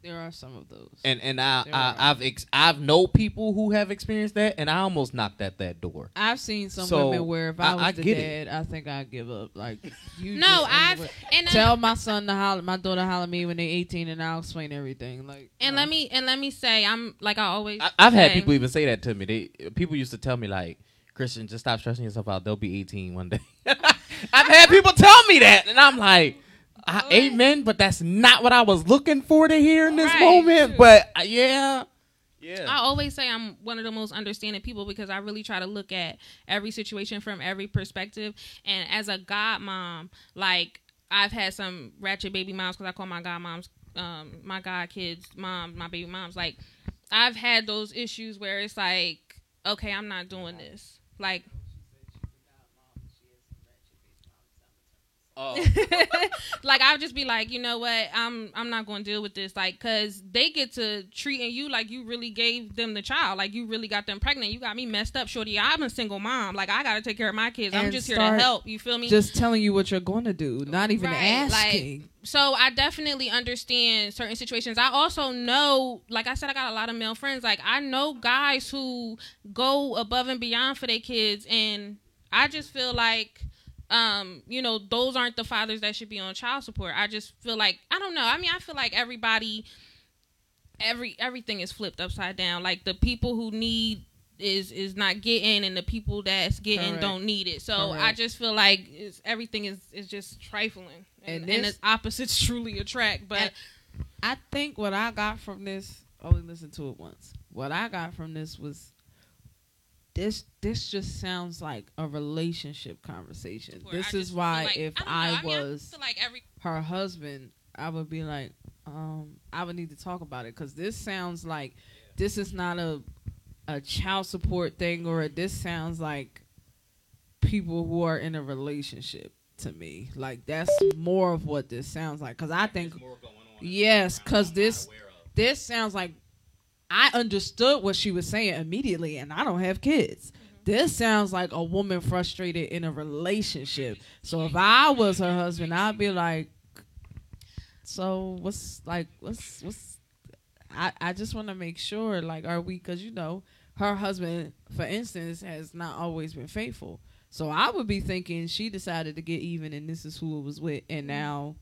There are some of those. And and I, There I are. I've ex- I've know people who have experienced that and I almost knocked at that door. I've seen some So, women where if I I- was I the get dad, I think I'd give up. Like you, No, just- I've anyway. and I- tell my son to holler, my daughter holler me when they're 18, and I'll explain everything. Like and no. let me and let me say I'm like I always. I, I've had people even say that to me. They people used to tell me like Christian, just stop stressing yourself out. They'll be 18 one day. I've had people tell me that, and I'm like, I, amen. But that's not what I was looking for to hear in this Right. moment. But uh, yeah, yeah. I always say I'm one of the most understanding people because I really try to look at every situation from every perspective. And as a god mom, like I've had some ratchet baby moms because I call my god moms, um, my god kids, mom, my baby moms. Like I've had those issues where it's like, okay, I'm not doing this. Like Oh. like I'll just be like, you know what, I'm I'm not going to deal with this, like, cause they get to treating you like you really gave them the child, like you really got them pregnant. You got me messed up, shorty. I'm a single mom, like I got to take care of my kids. I'm just here to help. You feel me? just telling you what you're going to do, not even Right, like- asking. so I definitely understand certain situations. I also know, like I said, I got a lot of male friends. Like I know guys who go above and beyond for their kids, and I just feel like, um, you know, those aren't the fathers that should be on child support. I just feel like I don't know. I mean, I feel like everybody, every everything is flipped upside down. Like the people who need is is not getting and the people that's getting Correct. don't need it so i just feel like it's, everything is is just trifling and, And and, the opposites truly attract but I think what I got from this, only listened to it once. What I got from this was this. This just sounds like a relationship conversation. where This just is why like- if don't know, I, mean, was like every her husband, I would be like, um, I would need to talk about it because this sounds like this is not a a child support thing, or this sounds like people who are in a relationship to me. Like that's more of what this sounds like because I think yes, because this this sounds like I understood what she was saying immediately, and I don't have kids. Mm-hmm. This sounds like a woman frustrated in a relationship. So if I was her husband, I'd be like, "So what's like what's what's?" I I just want to make sure, like, are we? Because you know, her husband, for instance, has not always been faithful. So I would be thinking she decided to get even, and this is who it was with, and mm-hmm. now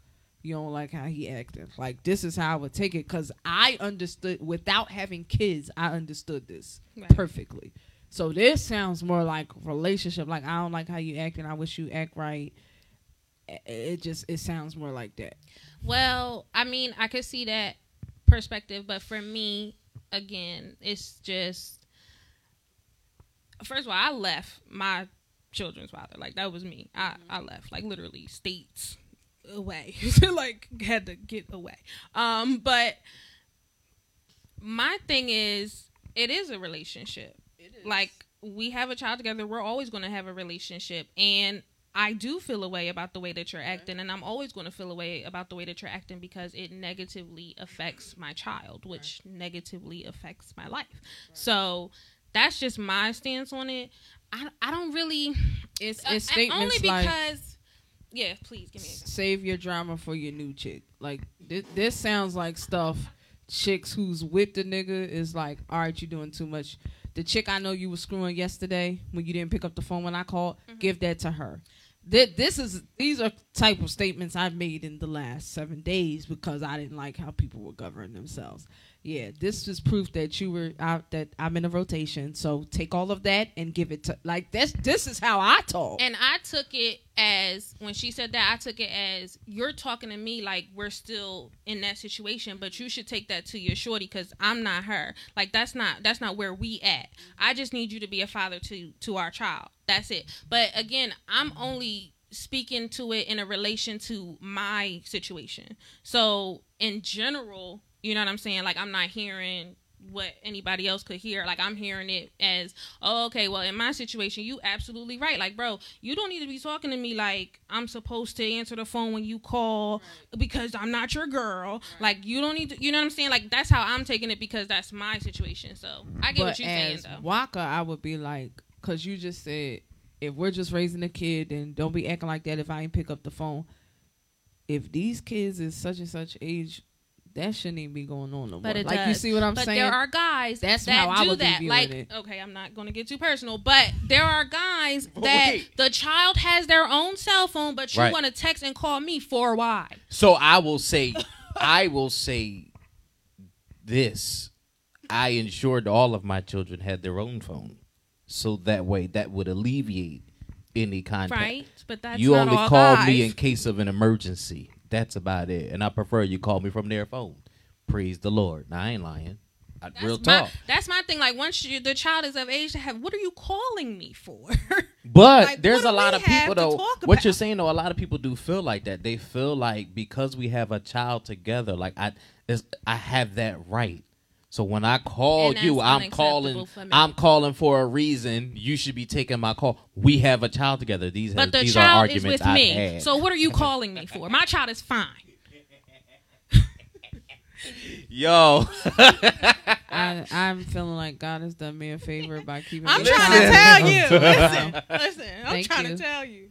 you don't like how he acted. Like this is how I would take it because I understood without having kids. I understood this Right. perfectly. So this sounds more like relationship. Like I don't like how you act, and I wish you act right. It- It just it sounds more like that. Well, I mean, I could see that perspective, but for me, again, it's just first of all, I left my children's father. Like that was me. I mm-hmm. I left like literally states away. like had to get away. Um, but my thing is, it is a relationship. Like we have a child together. We're always going to have a relationship, and I do feel a way about the way that you're acting, and I'm always going to feel a way about the way that you're acting because it negatively affects my child, which negatively affects my life. So that's just my stance on it. I, I don't really. It's uh, it's and statements only like because. Yeah, please give me. Save your drama for your new chick. Like this, this sounds like stuff chicks who's with the nigga is like, all right, you doing too much. The chick I know you was screwing yesterday when you didn't pick up the phone when I called, mm-hmm. give that to her. Th- This is these are type of statements I've made in the last seven days because I didn't like how people were governing themselves. Yeah, this is proof that you were out that I'm in a rotation. So take all of that and give it to like this. This is how I talk. And I took it as when she said that, I took it as you're talking to me like we're still in that situation, but you should take that to your shorty because I'm not her. Like that's not that's not where we at. I just need you to be a father to to our child. That's it. But again, I'm only speaking to it in a relation to my situation. So in general, you know what I'm saying? Like I'm not hearing what anybody else could hear. Like I'm hearing it as, oh, okay, well, in my situation, you absolutely right. Like, bro, you don't need to be talking to me like I'm supposed to answer the phone when you call right. because I'm not your girl. Right. Like, you don't need to, you know what I'm saying? Like, that's how I'm taking it because that's my situation. So I get but what you're saying, though. Waka, I would be like, because you just said, if we're just raising a kid, then don't be acting like that if I ain't pick up the phone. If these kids is such and such age, that shouldn't even be going on no but more. It like does. you see what I'm but saying? there are guys That's that how I do would that. Be like, it. okay, I'm not going to get too personal, but there are guys that Wait. the child has their own cell phone, but you right. want to text and call me for why? So I will say, I will say this. I ensured all of my children had their own phone, so that way that would alleviate any contact. Right, but that's you only call guys. me in case of an emergency. That's about it. And I prefer you call me from their phone. Praise the Lord. Now, I ain't lying. I, real my, talk. That's my thing. Like once you, the child is of age to have, what are you calling me for? But like, there's a lot of people though. What you're saying though, a lot of people do feel like that. They feel like because we have a child together, like I, I have that right. So when I call you, I'm calling. I'm calling for a reason. You should be taking my call. We have a child together. These, but have, the these child are arguments is with I've me. Had. So what are you calling me for? My child is fine. Yo, I, I'm feeling like God has done me a favor by keeping. I'm me trying to tell you. Listen, listen. I'm Thank trying you. to tell you.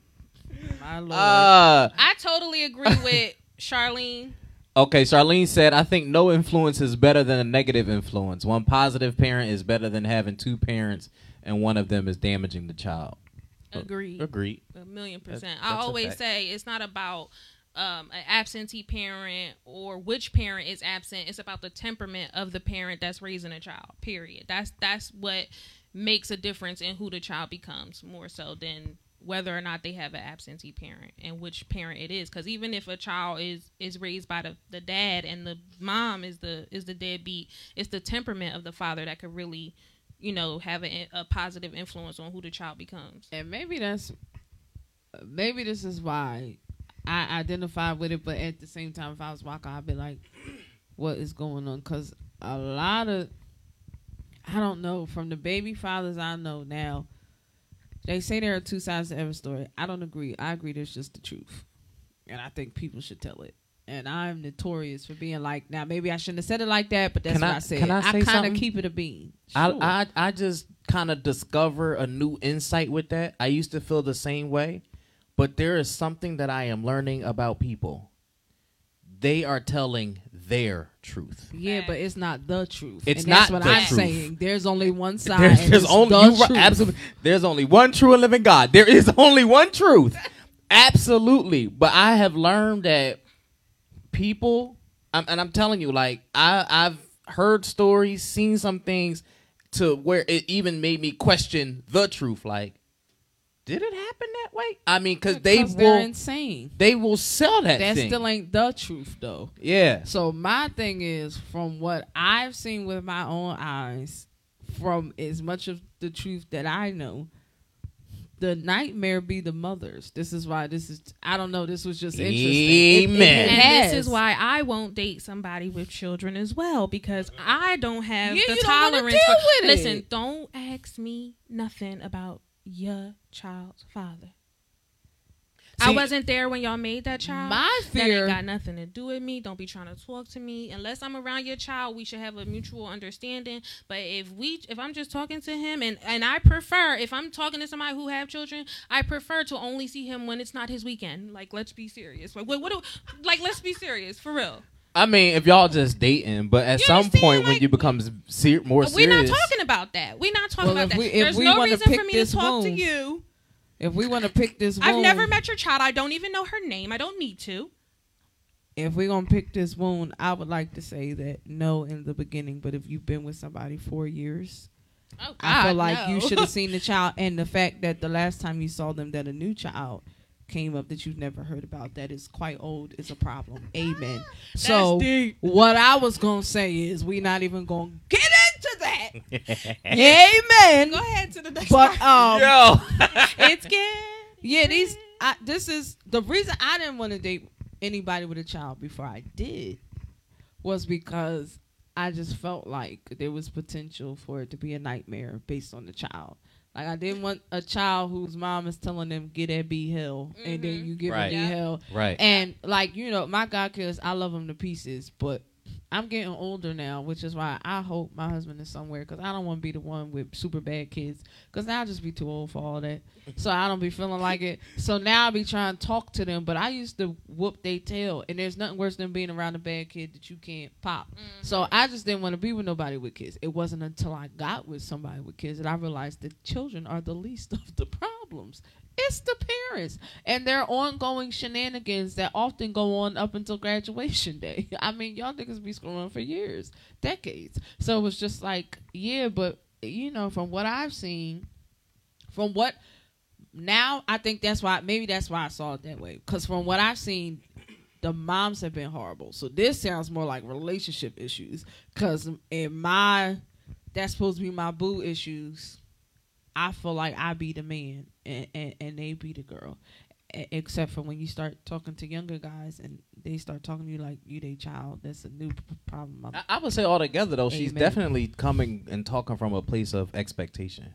My Lord. Uh, I totally agree with Charlene. Okay, Charlene said, I think no influence is better than a negative influence. One positive parent is better than having two parents and one of them is damaging the child. Agreed. Agreed. A million percent. That's, that's I always say it's not about um, an absentee parent or which parent is absent. It's about the temperament of the parent that's raising a child. Period. That's that's what makes a difference in who the child becomes more so than whether or not they have an absentee parent and which parent it is. Because even if a child is is raised by the, the dad and the mom is the is the deadbeat it's the temperament of the father that could really you know have a, a positive influence on who the child becomes. And maybe that's maybe this is why i identify with it but at the same time if i was Waka i'd be like what is going on? Because a lot of i don't know. From the baby fathers i know now they say there are two sides to every story. I don't agree. I agree there's just the truth. And I think people should tell it. And I'm notorious for being like, now maybe I shouldn't have said it like that, but that's can what I, I said. Can I, I kind of keep it a bean. Sure. I, I I just kind of discover a new insight with that. I used to feel the same way, but there is something that I am learning about people. They are telling their truth. Yeah, but it's not the truth. It's and not that's what I'm truth. saying. There's only one side. There's, there's only the absolutely. There's only one true and living God. There is only one truth. absolutely. But I have learned that people, and I'm telling you, like I, I've heard stories, seen some things, to where it even made me question the truth. Like, did it happen that way? I mean, because they will insane. They will sell that. That thing. still ain't the truth, though. Yeah. So my thing is, from what I've seen with my own eyes, from as much of the truth that I know, the nightmare be the mothers. This is why this is. I don't know. This was just interesting. Amen. It, it and this is why I won't date somebody with children as well because I don't have yeah, the tolerance. for, Listen, don't ask me nothing about your child's father. See, I wasn't there when y'all made that child. My fear that ain't got nothing to do with me. Don't be trying to talk to me unless I'm around your child. We should have a mutual understanding. But if we, if I'm just talking to him, and and I prefer if I'm talking to somebody who have children, I prefer to only see him when it's not his weekend. Like let's be serious. Like what? what do, like let's be serious for real. I mean, if y'all just dating, but at you some point like, when you become ser- more serious, we're not talking about that. We're not talking well, about we, that. There's no reason for me to talk to you. If we want to pick this, I've never met your child. I don't even know her name. I don't need to. if we're gonna pick this wound, I would like to say that no in the beginning. But if you've been with somebody four years, Oh, I feel God, like you should have seen the child, and the fact that the last time you saw them, that a new child came up that you've never heard about that is quite old is a problem. Amen. so deep. what I was gonna say is we not even gonna get into that. Amen. Go ahead to the next But part. um, Yo. it's good. yeah, these. I, this is the reason I didn't want to date anybody with a child before I did was because I just felt like there was potential for it to be a nightmare based on the child. Like I didn't want a child whose mom is telling them get that B hell, and then Mhm. you give Right. them B Yeah. hell, right. and like you know, my God kids, I love them to pieces, but I'm getting older now, which is why I hope my husband is somewhere because I don't want to be the one with super bad kids because I'll just be too old for all that. So I don't be feeling like it. So now I be trying to talk to them, but I used to whoop they tail, and there's nothing worse than being around a bad kid that you can't pop. Mm-hmm. So I just didn't want to be with nobody with kids. It wasn't until I got with somebody with kids that I realized that children are the least of the problems. It's the parents and their ongoing shenanigans that often go on up until graduation day. I mean, y'all niggas be screwing for years, decades. So it was just like, yeah, but you know, from what I've seen, from what now I think that's why maybe that's why I saw it that way. Because from what I've seen, the moms have been horrible. So this sounds more like relationship issues. Because in my that's supposed to be my boo issues. I feel like I be the man and, and, and they be the girl. E- Except for when you start talking to younger guys and they start talking to you like you they child. That's a new p- problem. I, I would say altogether though, she's definitely coming and talking from a place of expectation.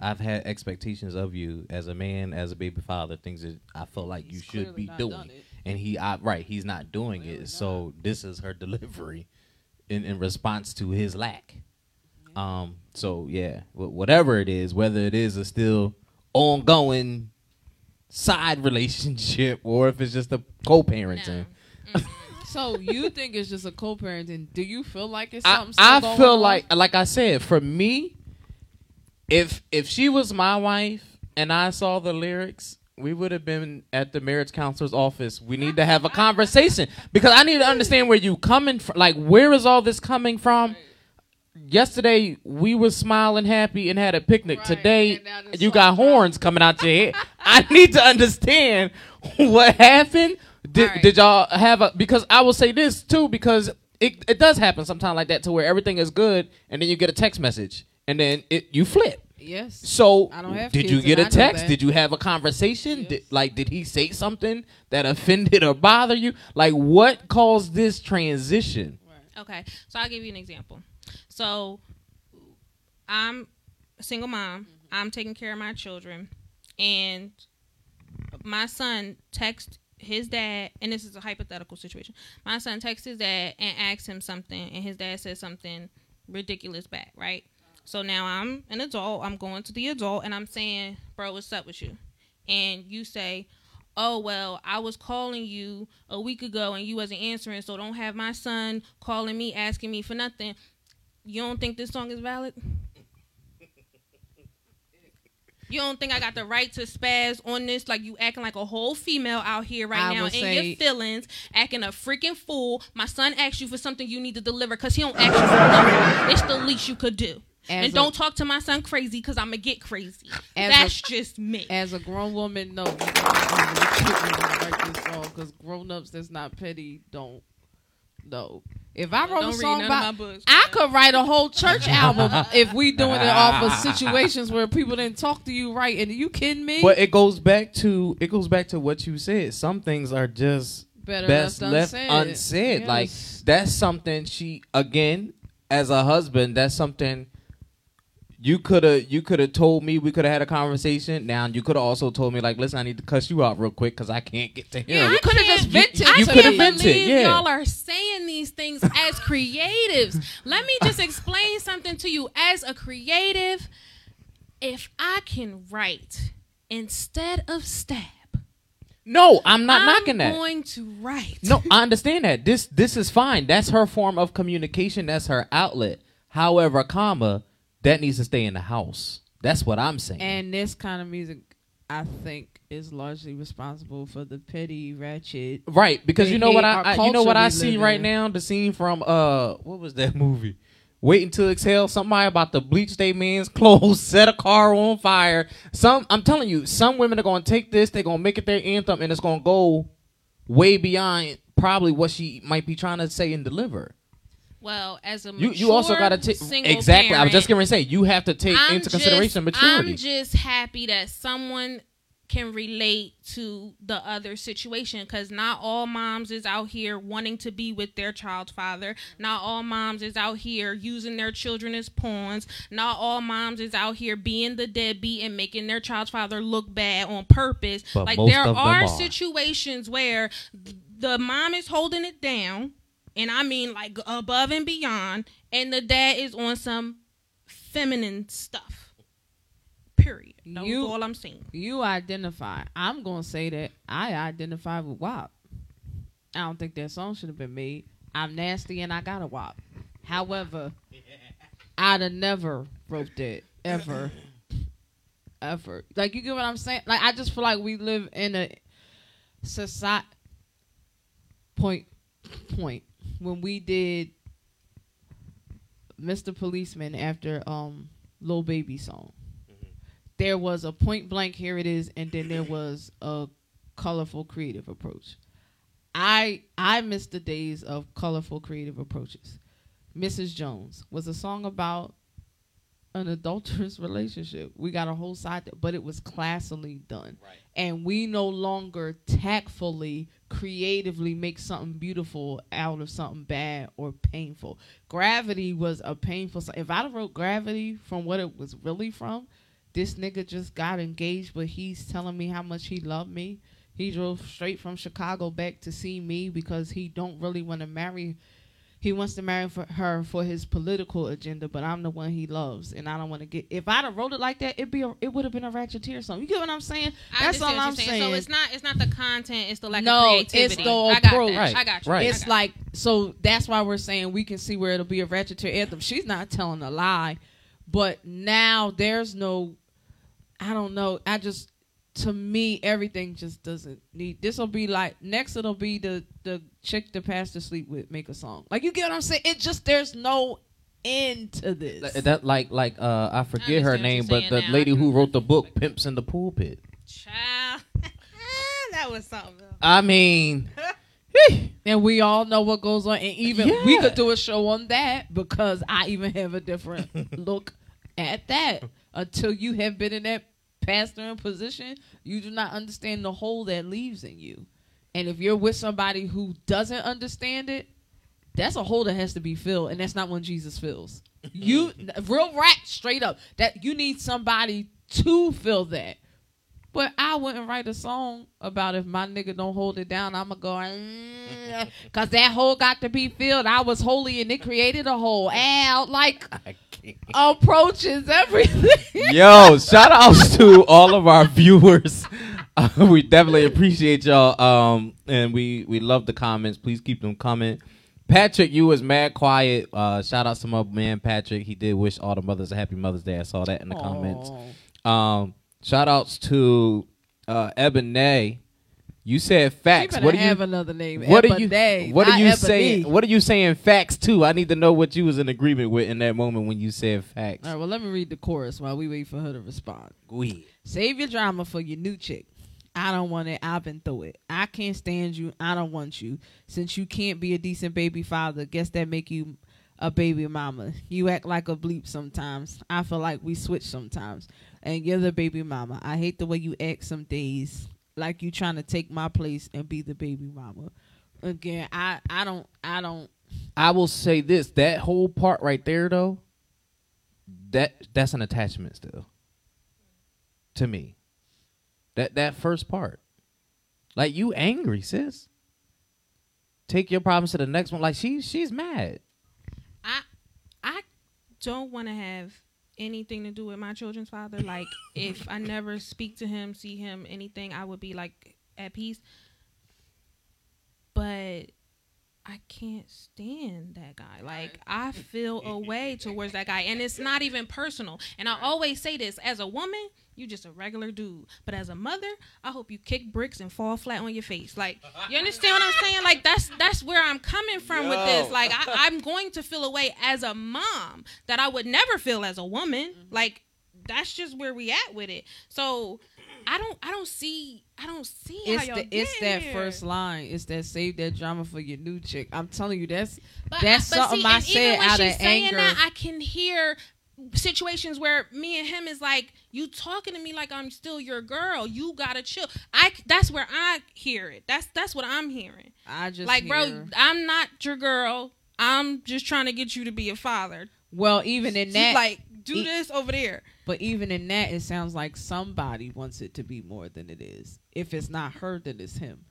I've had expectations of you as a man, as a baby father, things that I feel like you should be not doing. And he, I, right, he's not doing Clearly it. So this is her delivery in, in response to his lack. Um. So yeah, whatever it is, whether it is a still ongoing side relationship or if it's just a co-parenting. No. So you think it's just a co-parenting? Do you feel like it's I, something? I going feel on? like like I said, for me, if if she was my wife and I saw the lyrics, we would have been at the marriage counselor's office. We need to have a conversation because I need to understand where you coming from. Like, where is all this coming from? Yesterday we were smiling, happy, and had a picnic. Right, Today and now the you got dropped. horns coming out your head. I need to understand what happened. Did, All right. did y'all have a? Because I will say this too, because it it does happen sometimes like that to where everything is good, and then you get a text message, and then it you flip. yes. So I don't have did you get and a I text? Did you have a conversation? Yes. Did, like, did he say something that offended or bother you? Like, what caused this transition? Okay, so I'll give you an example. So I'm a single mom. Mm-hmm. I'm taking care of my children, and my son texts his dad, and this is a hypothetical situation. My son texts his dad and asks him something, and his dad says something ridiculous back, right? So now I'm an adult. I'm going to the adult, and I'm saying, "Bro, what's up with you?" And you say, "Oh well, I was calling you a week ago, and you wasn't answering. So don't have my son calling me asking me for nothing." You don't think this song is valid? You don't think I got the right to spaz on this? Like you acting like a whole female out here right I now in say- your feelings, acting a freaking fool. My son asked you for something you need to deliver because he don't ask you for nothing. It's the least you could do. And a- don't talk to my son crazy because I'm gonna get crazy. That's just me. As a grown woman, no, you don't this song because grown-ups that's not petty don't. No, if I wrote Don't a song about, books, I could write a whole church album if we doing it off of situations where people didn't talk to you right. And you kidding me? But it goes back to it goes back to what you said. Some things are just Better best left left unsaid. unsaid. Like that's something she again as a husband. That's something you could have you could have told me. We could have had a conversation. Now you could have also told me like, listen, I need to cuss you out real quick because I can't get to him. Yeah, you could have just vented. you I coulda can't vented, believe yeah. y'all are saying these things as creatives. Let me just explain something to you. As a creative, if I can write instead of stab, no, I'm not I'm knocking that. going to write. No, I understand that. This this is fine. That's her form of communication. That's her outlet. However, comma, that needs to stay in the house. That's what I'm saying. And this kind of music I think is largely responsible for the petty ratchet. Right, because you know what I, I you know what I see right in. now. The scene from uh, what was that movie? Waiting to exhale. Somebody about to bleach their man's clothes, set a car on fire. Some, I'm telling you, some women are gonna take this. They're gonna make it their anthem, and it's gonna go way beyond probably what she might be trying to say and deliver. Well, as a You you also mature got to take exactly. I was just going to say you have to take I'm into just- consideration maturity. I'm just happy that someone can relate to the other situation because not all moms is out here wanting to be with their child's father. Not all moms is out here using their children as pawns. Not all moms is out here being the deadbeat and making their child's father look bad on purpose. But like there are are. situations where the mom is holding it down, and I mean like above and beyond, and the dad is on some feminine stuff. Period. That's You- all I'm saying. You identify. I'm gonna say that I identify with WAP. I don't think that song should have been made. I'm nasty and I got a WAP. However, I'd have never wrote that ever, ever. Like you get what I'm saying? Like I just feel like we live in a society. Point, point. When we did Mr. Policeman after um Lil Baby song. There was a point blank here it is and then there was a colorful creative approach. I i miss the days of colorful creative approaches. Mrs jones was a song about an adulterous relationship. We got a whole side but it was classily done. Right. and we no longer tactfully creatively make something beautiful out of something bad or painful gravity was a painful if have wrote gravity from what it was really from this nigga just got engaged, but he's telling me how much he loved me. He drove straight from Chicago back to see me because he don't really want to marry. He wants to marry for her for his political agenda, but I'm the one he loves, and I don't want to get. If I'd have wrote it like that, it'd be a, it would have been a ratchet Ratcheteer song. You get what I'm saying? I That's all I'm you're saying. So it's not it's not the content, it's the lack No, of it's creativity. the I got approach. that. Right, I got you. right. It's got like so that's why we're saying we can see where it'll be a Ratcheteer anthem. She's not telling a lie, but now there's no, I don't know. I just to me everything just doesn't need. This will be like next. It'll be the the chick the pastor sleep with make a song. Like you get what I'm saying? It just there's no end to this. That, that like like uh I forget her name, but the now. lady who wrote the book Pimps in the Pulpit. Child. that was something. else. I mean, and we all know what goes on. And even we could do a show on that because I even have a different look at that. Until you have been in that pastoring position, you do not understand the hole that leaves in you. And if you're with somebody who doesn't understand it, that's a hole that has to be filled, and that's not when Jesus fills. You real rat straight up that you need somebody to fill that. But I wouldn't write a song about if my nigga don't hold it down. I'ma go, mm, cause that hole got to be filled. I was holy and it created a hole. Out like approaches everything. Yo, shout outs to all of our viewers. Uh, we definitely appreciate y'all. Um, and we we love the comments. Please keep them coming. Patrick, you was mad quiet. Uh, shout out to my man Patrick. He did wish all the mothers a happy Mother's Day. I saw that in the comments. Um, shout outs to uh, Ebony. You said facts. What do you have another name. What are you? What are you Ebony. saying? What are you saying? Facts too. I need to know what you was in agreement with in that moment when you said facts. All right, well, let me read the chorus while we wait for her to respond. Go ahead. Save your drama for your new chick. I don't want it. I've been through it. I can't stand you. I don't want you. Since you can't be a decent baby father, guess that make you a baby mama. You act like a bleep sometimes. I feel like we switch sometimes. And you're the baby mama. I hate the way you act some days. Like you trying to take my place and be the baby mama. Again, I I don't I don't I will say this: that whole part right there, though, that that's an attachment still. To me, that that first part, like you angry, sis. Take your problems to the next one. Like she she's mad. I I don't want to have anything to do with my children's father. Like if I never speak to him, see him, anything, I would be like at peace. But I can't stand that guy. Like I feel a way towards that guy and it's not even personal. And I always say this as a woman, You just a regular dude. But as a mother, I hope you kick bricks and fall flat on your face. Like, you understand what I'm saying? Like that's that's where I'm coming from with this. Like I, I'm going to feel a way as a mom that I would never feel as a woman. Mm-hmm. Like that's just where we at with it. So I don't I don't see I don't see how It's y'all the, it's that here. first line. It's that save that drama for your new chick. I'm telling you, that's But, That's but something see, I said out of saying anger. That, I can hear situations where me and him is like, "You talking to me like I'm still your girl. You gotta chill." I that's where I hear it. That's that's what I'm hearing. I just like, bro, I'm not your girl. I'm just trying to get you to be a father. Well, even in that, like, do e- this over there. but even in that, it sounds like somebody wants it to be more than it is. If it's not her, then it's him.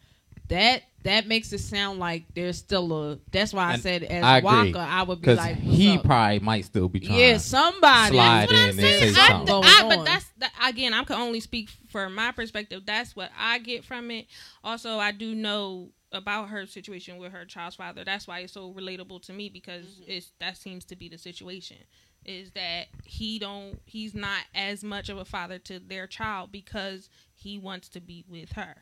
That that makes it sound like there's still a. That's why I And said as I agree, Waka, I would be Because like, he what's up? probably might still be trying. yeah, somebody. Slide That's what in I'm and saying. say I- something. Going I- but that's that, again, I can only speak for my perspective. That's what I get from it. Also, I do know about her situation with her child's father. That's why it's so relatable to me because mm-hmm. it's that seems to be the situation. Is that he don't he's not as much of a father to their child because he wants to be with her.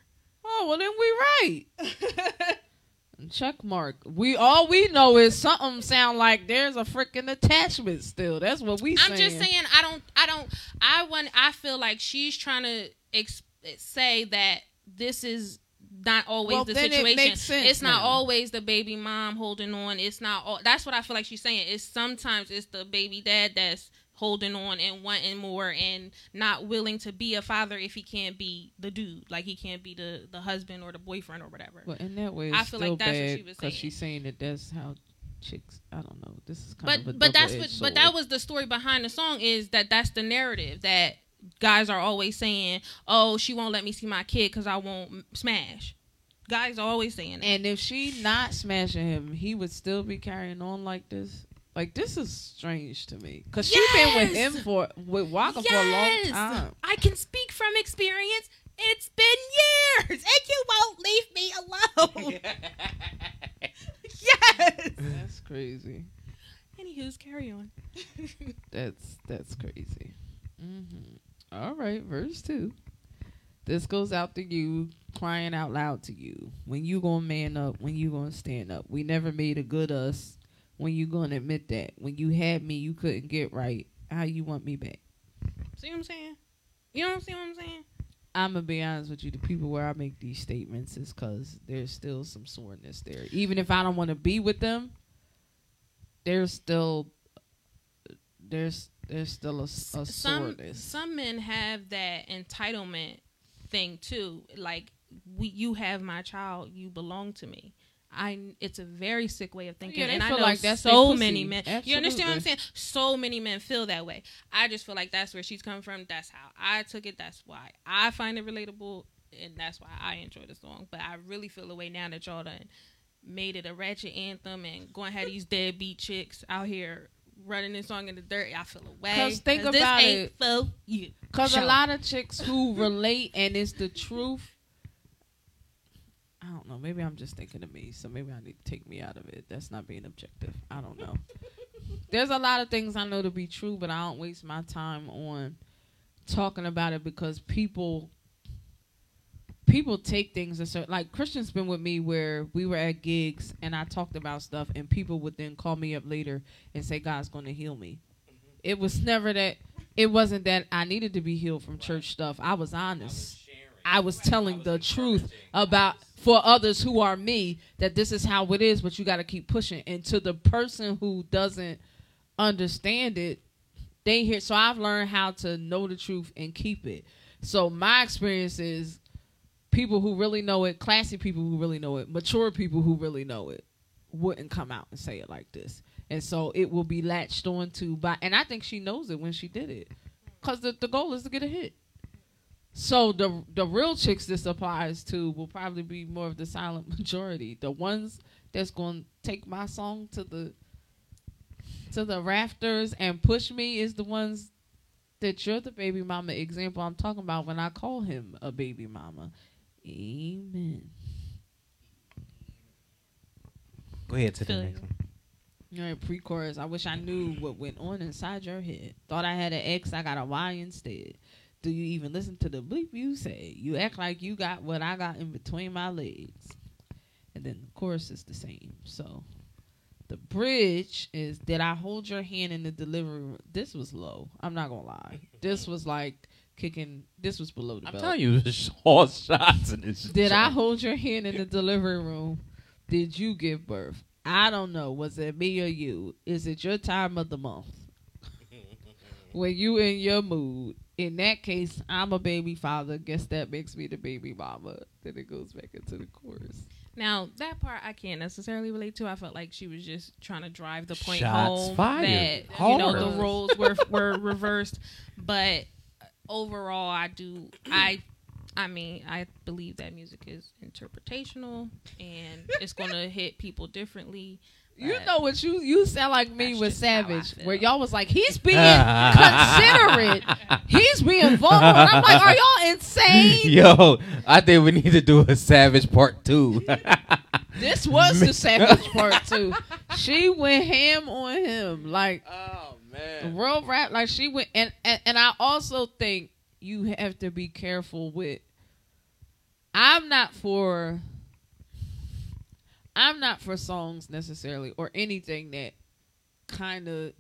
Oh well, then we right. Check mark. We all we know is something sound like there's a freaking attachment still. That's what we. I'm just saying I don't I don't I want I feel like she's trying to ex- say that this is not always Well, the it situation. makes sense it's not now. always the baby mom holding on. It's not all that's what I feel like she's saying. It's sometimes it's the baby dad that's holding on and wanting more and not willing to be a father if he can't be the dude. Like he can't be the the husband or the boyfriend or whatever. But in that way, I feel like that's what she was because saying. she's saying that that's how chicks. I don't know. This is kind of a but but that's what but that was the story behind the song is that that's the narrative that guys are always saying oh she won't let me see my kid because i won't smash guys are always saying that And if she not smashing him, he would still be carrying on like this. Like this is strange to me because she been with him for with Waka for a long time. i can speak from experience it's been years and you won't leave me alone yes That's crazy. anywho's carry on That's that's crazy. hmm All right, verse two. This goes out to you, crying out loud to you. When you gonna man up? When you gonna stand up? We never made a good us. When you gonna admit that? When you had me, you couldn't get right. How you want me back? see what i'm saying you don't see what i'm saying I'm gonna be honest with you. The people where I make these statements is because there's still some soreness there. Even if I don't want to be with them, there's still there's there's still a, a some soreness. some men have that entitlement thing too. Like we, you have my child, you belong to me. I. It's a very sick way of thinking, Yeah, and I feel know like that's so many men. You understand what I'm saying? So many men feel that way. I just feel like that's where she's coming from. That's how I took it. That's why I find it relatable, and that's why I enjoy the song. But I really feel the way now that y'all done made it a ratchet anthem and going to have these deadbeat chicks out here running this song in the dirt. I feel away. 'Cause think this about it. Because a lot of chicks who relate and it's the truth. I don't know. Maybe I'm just thinking of me, so maybe I need to take me out of it. That's not being objective. I don't know. There's a lot of things I know to be true, but I don't waste my time on talking about it because people people take things a certain like Christian's been with me where we were at gigs and I talked about stuff and people would then call me up later and say God's going to heal me. It was never that it wasn't that I needed to be healed from church stuff. I was honest. I was telling the truth about for others who are me that this is how it is, but you got to keep pushing. And to the person who doesn't understand it, they hear. So I've learned how to know the truth and keep it. So my experience is people who really know it, classy people who really know it, mature people who really know it, wouldn't come out and say it like this. And so it will be latched on to by, and I think she knows it when she did it, because the, the goal is to get a hit. So the the real chicks this applies to will probably be more of the silent majority. The ones that's going to take my song to the to the rafters and push me is the ones that you're the baby mama example I'm talking about when I call him a baby mama. Amen. Go ahead to Feel the next you. one. All right, pre-chorus. I wish I knew what went on inside your head. Thought I had an X, I got a Y instead. Do you even listen to the bleep you say? You act like you got what I got in between my legs. And then the chorus is the same. So the bridge is Did I hold your hand in the delivery room? This was low. I'm not gonna lie. This was like kicking this was below the belt. I'm belt. telling you, there's all shots in this. Did I hold your hand in the delivery room? Did you give birth? I don't know. Was it me or you? Is it your time of the month? when you in your mood. In that case, I'm a baby father. Guess that makes me the baby mama. Then it goes back into the chorus. Now that part I can't necessarily relate to. I felt like she was just trying to drive the point Shots home fired. that you know the roles were were reversed. But overall, I do I. I mean, I believe that music is interpretational and it's going to hit people differently. You know what you you sound like me That's with just how I Savage, feel. where y'all was like, he's being considerate, he's being vulnerable. And I'm like, are y'all insane? Yo, I think we need to do a Savage Part Two. This was the Savage part too. She went ham on him, like oh man. real rap. Like she went, and, and and I also think you have to be careful with. I'm not for. I'm not for songs necessarily or anything that kind of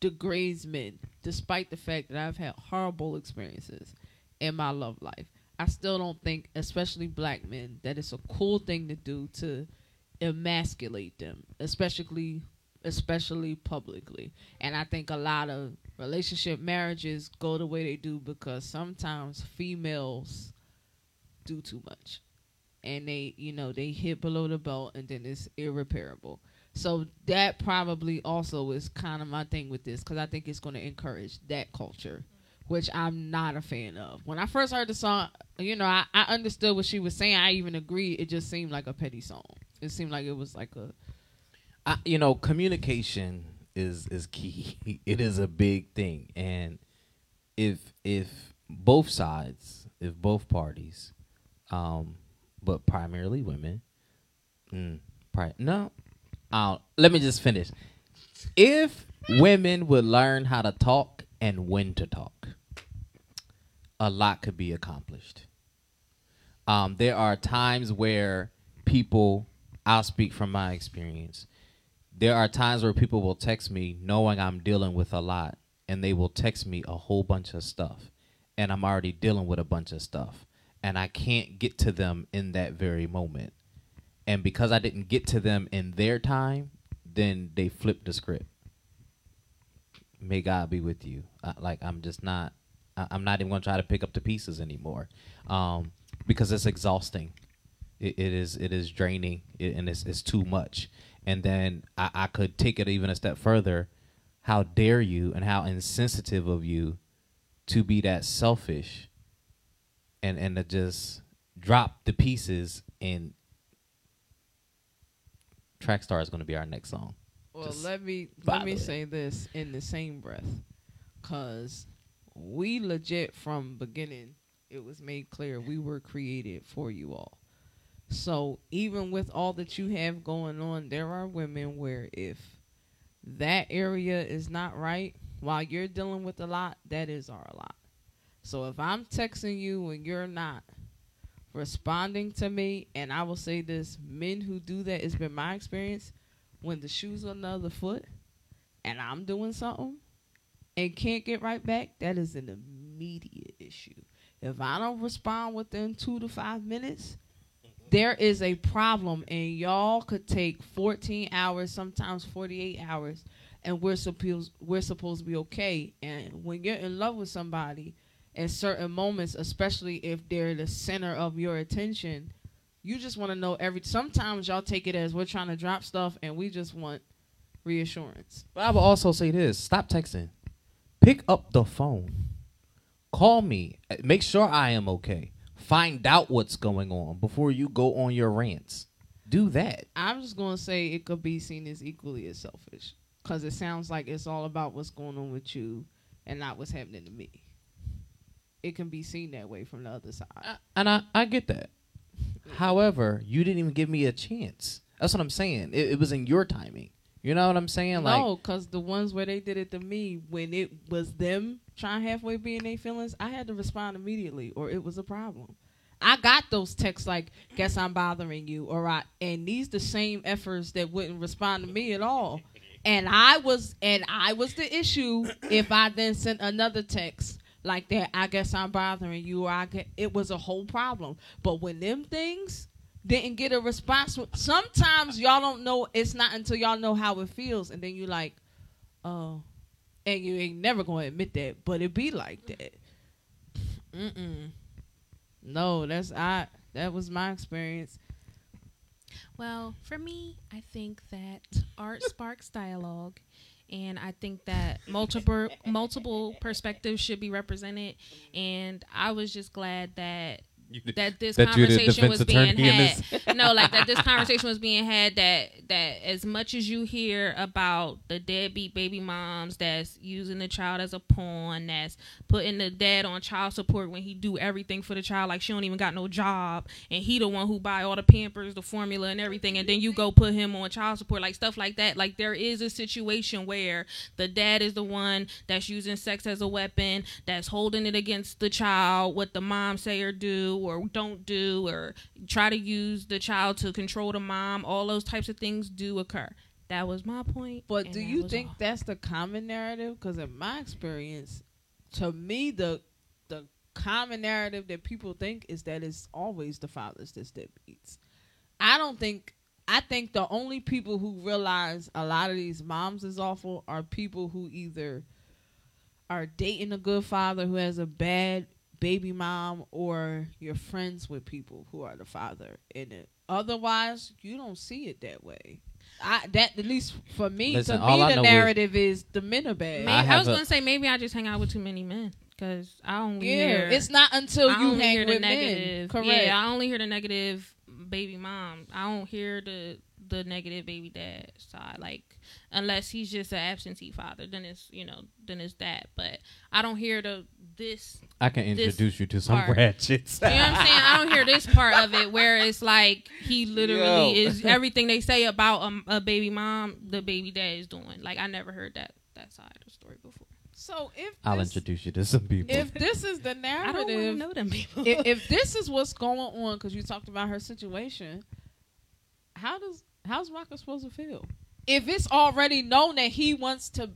degrades men, despite the fact that I've had horrible experiences in my love life. I still don't think, especially black men, that it's a cool thing to do to emasculate them, especially especially publicly. And I think a lot of relationship marriages go the way they do because sometimes females do too much. And they, you know, they hit below the belt and then it's irreparable. So that probably also is kind of my thing with this because I think it's going to encourage that culture, which I'm not a fan of. When I first heard the song, you know, I, I understood what she was saying. I even agreed. It just seemed like a petty song. It seemed like it was like a I, you know, communication is is key. It is a big thing, and if if both sides, if both parties, um, but primarily women, mm, pri- no, uh, let me just finish. If women would learn how to talk and when to talk, a lot could be accomplished. Um, there are times where people, I'll speak from my experience. There are times where people will text me knowing I'm dealing with a lot, and they will text me a whole bunch of stuff, and I'm already dealing with a bunch of stuff, and I can't get to them in that very moment. And because I didn't get to them in their time, then they flip the script. May God be with you. Uh, like I'm just not. I- I'm not even gonna try to pick up the pieces anymore, um, because it's exhausting. It, it is. It is draining, it, and it's, it's too much. And then I, I could take it even a step further. How dare you, and how insensitive of you, to be that selfish, and and to just drop the pieces. And track star is going to be our next song. Well, Just let me let me say this in the same breath, cause we legit from beginning it was made clear we were created for you all. So even with all that you have going on, there are women where if that area is not right while you're dealing with a lot, that is our lot. So if I'm texting you and you're not responding to me, and I will say this, men who do that, it's been my experience when the shoe's on the other foot and I'm doing something and can't get right back, that is an immediate issue. If I don't respond within two to five minutes, there is a problem, and y'all could take 14 hours, sometimes 48 hours, and we're supposed we're supposed to be okay. And when you're in love with somebody, in certain moments, especially if they're the center of your attention, you just want to know every. Sometimes y'all take it as we're trying to drop stuff, and we just want reassurance. But I will also say this: stop texting. Pick up the phone. Call me. Make sure I am okay. Find out what's going on before you go on your rants. Do that. I'm just gonna say it could be seen as equally as selfish, because it sounds like it's all about what's going on with you and not what's happening to me. It can be seen that way from the other side. And I, I get that. However, you didn't even give me a chance. That's what I'm saying. It, it was in your timing. You know what I'm saying? Like, No, because the ones where they did it to me, when it was them trying halfway being their feelings, I had to respond immediately, or it was a problem. I got those texts like, "Guess I'm bothering you," or "I," and these the same efforts that wouldn't respond to me at all, and I was and I was the issue if I then sent another text like that. I guess I'm bothering you, or I get it was a whole problem. But when them things didn't get a response. Sometimes y'all don't know. It's not until y'all know how it feels, and then you like, oh, and you ain't never gonna admit that, but it be like that. Mm-mm. No, that's I. That was my experience. Well, for me, I think that art sparks dialogue, and I think that multiple multiple perspectives should be represented. And I was just glad that that this That conversation was being had. no, like that this conversation was being had. That that as much as you hear about the deadbeat baby moms that's using the child as a pawn, that's putting the dad on child support when he do everything for the child, like she don't even got no job, and he the one who buy all the Pampers, the formula, and everything, and then you go put him on child support, like stuff like that. Like there is a situation where the dad is the one that's using sex as a weapon, that's holding it against the child, what the mom say or do or don't do, or try to use the child to control the mom. All those types of things do occur. That was my point. But do you think all. that's the common narrative? Because in my experience, to me, the the common narrative that people think is that it's always the fathers that's deadbeats. I don't think. I think the only people who realize a lot of these moms is awful are people who either are dating a good father who has a bad baby mom, or you're friends with people who are the father in it. Otherwise, you don't see it that way. I that at least for me, Listen, to me the know is- narrative is, the men are bad. Maybe, I I, was a- gonna say maybe I just hang out with too many men because I only yeah, hear it's not until I you hang hear with the negative. men. Correct. Yeah, I only hear the negative baby mom. I don't hear the the negative baby dad side. Like unless he's just an absentee father, then it's you know then it's that. But I don't hear the this. I can introduce you to some part. ratchets. You know what I'm saying? I don't hear this part of it where it's like he literally Yo. is everything they say about a, a baby mom, the baby dad is doing. Like I never heard that that side of the story before. So if I'll this, introduce you to some people. if this is the narrative, I don't want narrative, know them people. if, if this is what's going on, because you talked about her situation, how does how's Rocker supposed to feel? If it's already known that he wants to,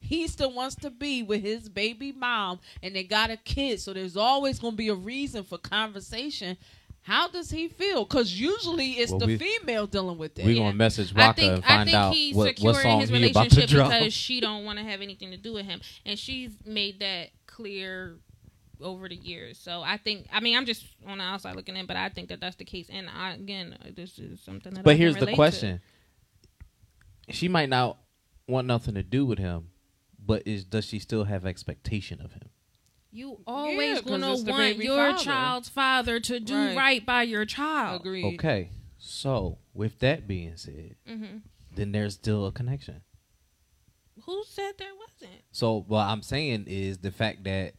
he still wants to be with his baby mom, and they got a kid, so there's always going to be a reason for conversation. How does he feel? Because usually it's Well, the we- female dealing with it. We're Yeah. gonna message I think and I find think out he's what, secure what in song his he about to relationship drop. because she don't want to have anything to do with him, and she's made that clear over the years. So I think I mean I'm just on the outside looking in, but I think that that's the case. And I, again, this is something that. But can here's the question: to. Question: She might not want nothing to do with him, but is does she still have expectation of him? You always 'cause gonna want your father. child's father to do Right. right, by your child. Agreed. Okay, so with that being said, hmm then there's still a connection. Who said there wasn't? So what I'm saying is the fact that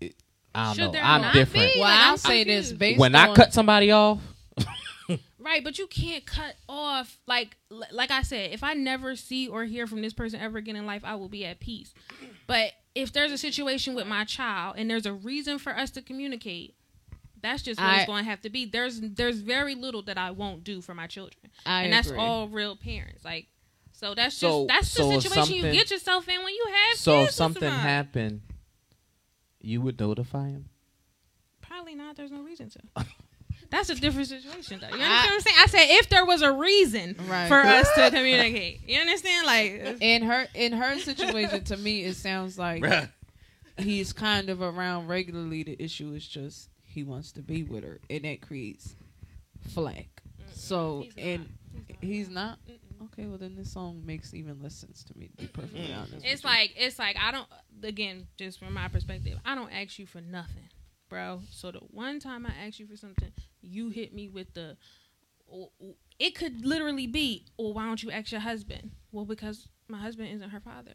it, I don't Should know. there I'm not different. be? Well, Like, I'll I'm say this based When on I cut somebody off, Right, but you can't cut off like like I said, if I never see or hear from this person ever again in life, I will be at peace. But if there's a situation with my child and there's a reason for us to communicate, that's just what I- it's going to have to be. There's there's very little that I won't do for my children, I and that's agree. all real parents. Like, so that's So- just that's so the if situation you get yourself in when you have so kids if something somebody. happened, you would notify him. Probably not. There's no reason to. That's a different situation, though. You I- understand what I'm saying? I said if there was a reason Right. for us to communicate. You understand? Like, in her in her situation to me it sounds like he's kind of around regularly the issue is just he wants to be with her and that creates flack so He's not. and he's not Mm-mm. okay well then this song makes even less sense to me to be perfectly honest with it's you. like it's like I don't. Again, just from my perspective, I don't ask you for nothing, bro. So the one time I ask you for something, you hit me with the. oh, oh, It could literally be, well, why don't you ask your husband? Well, because my husband isn't her father.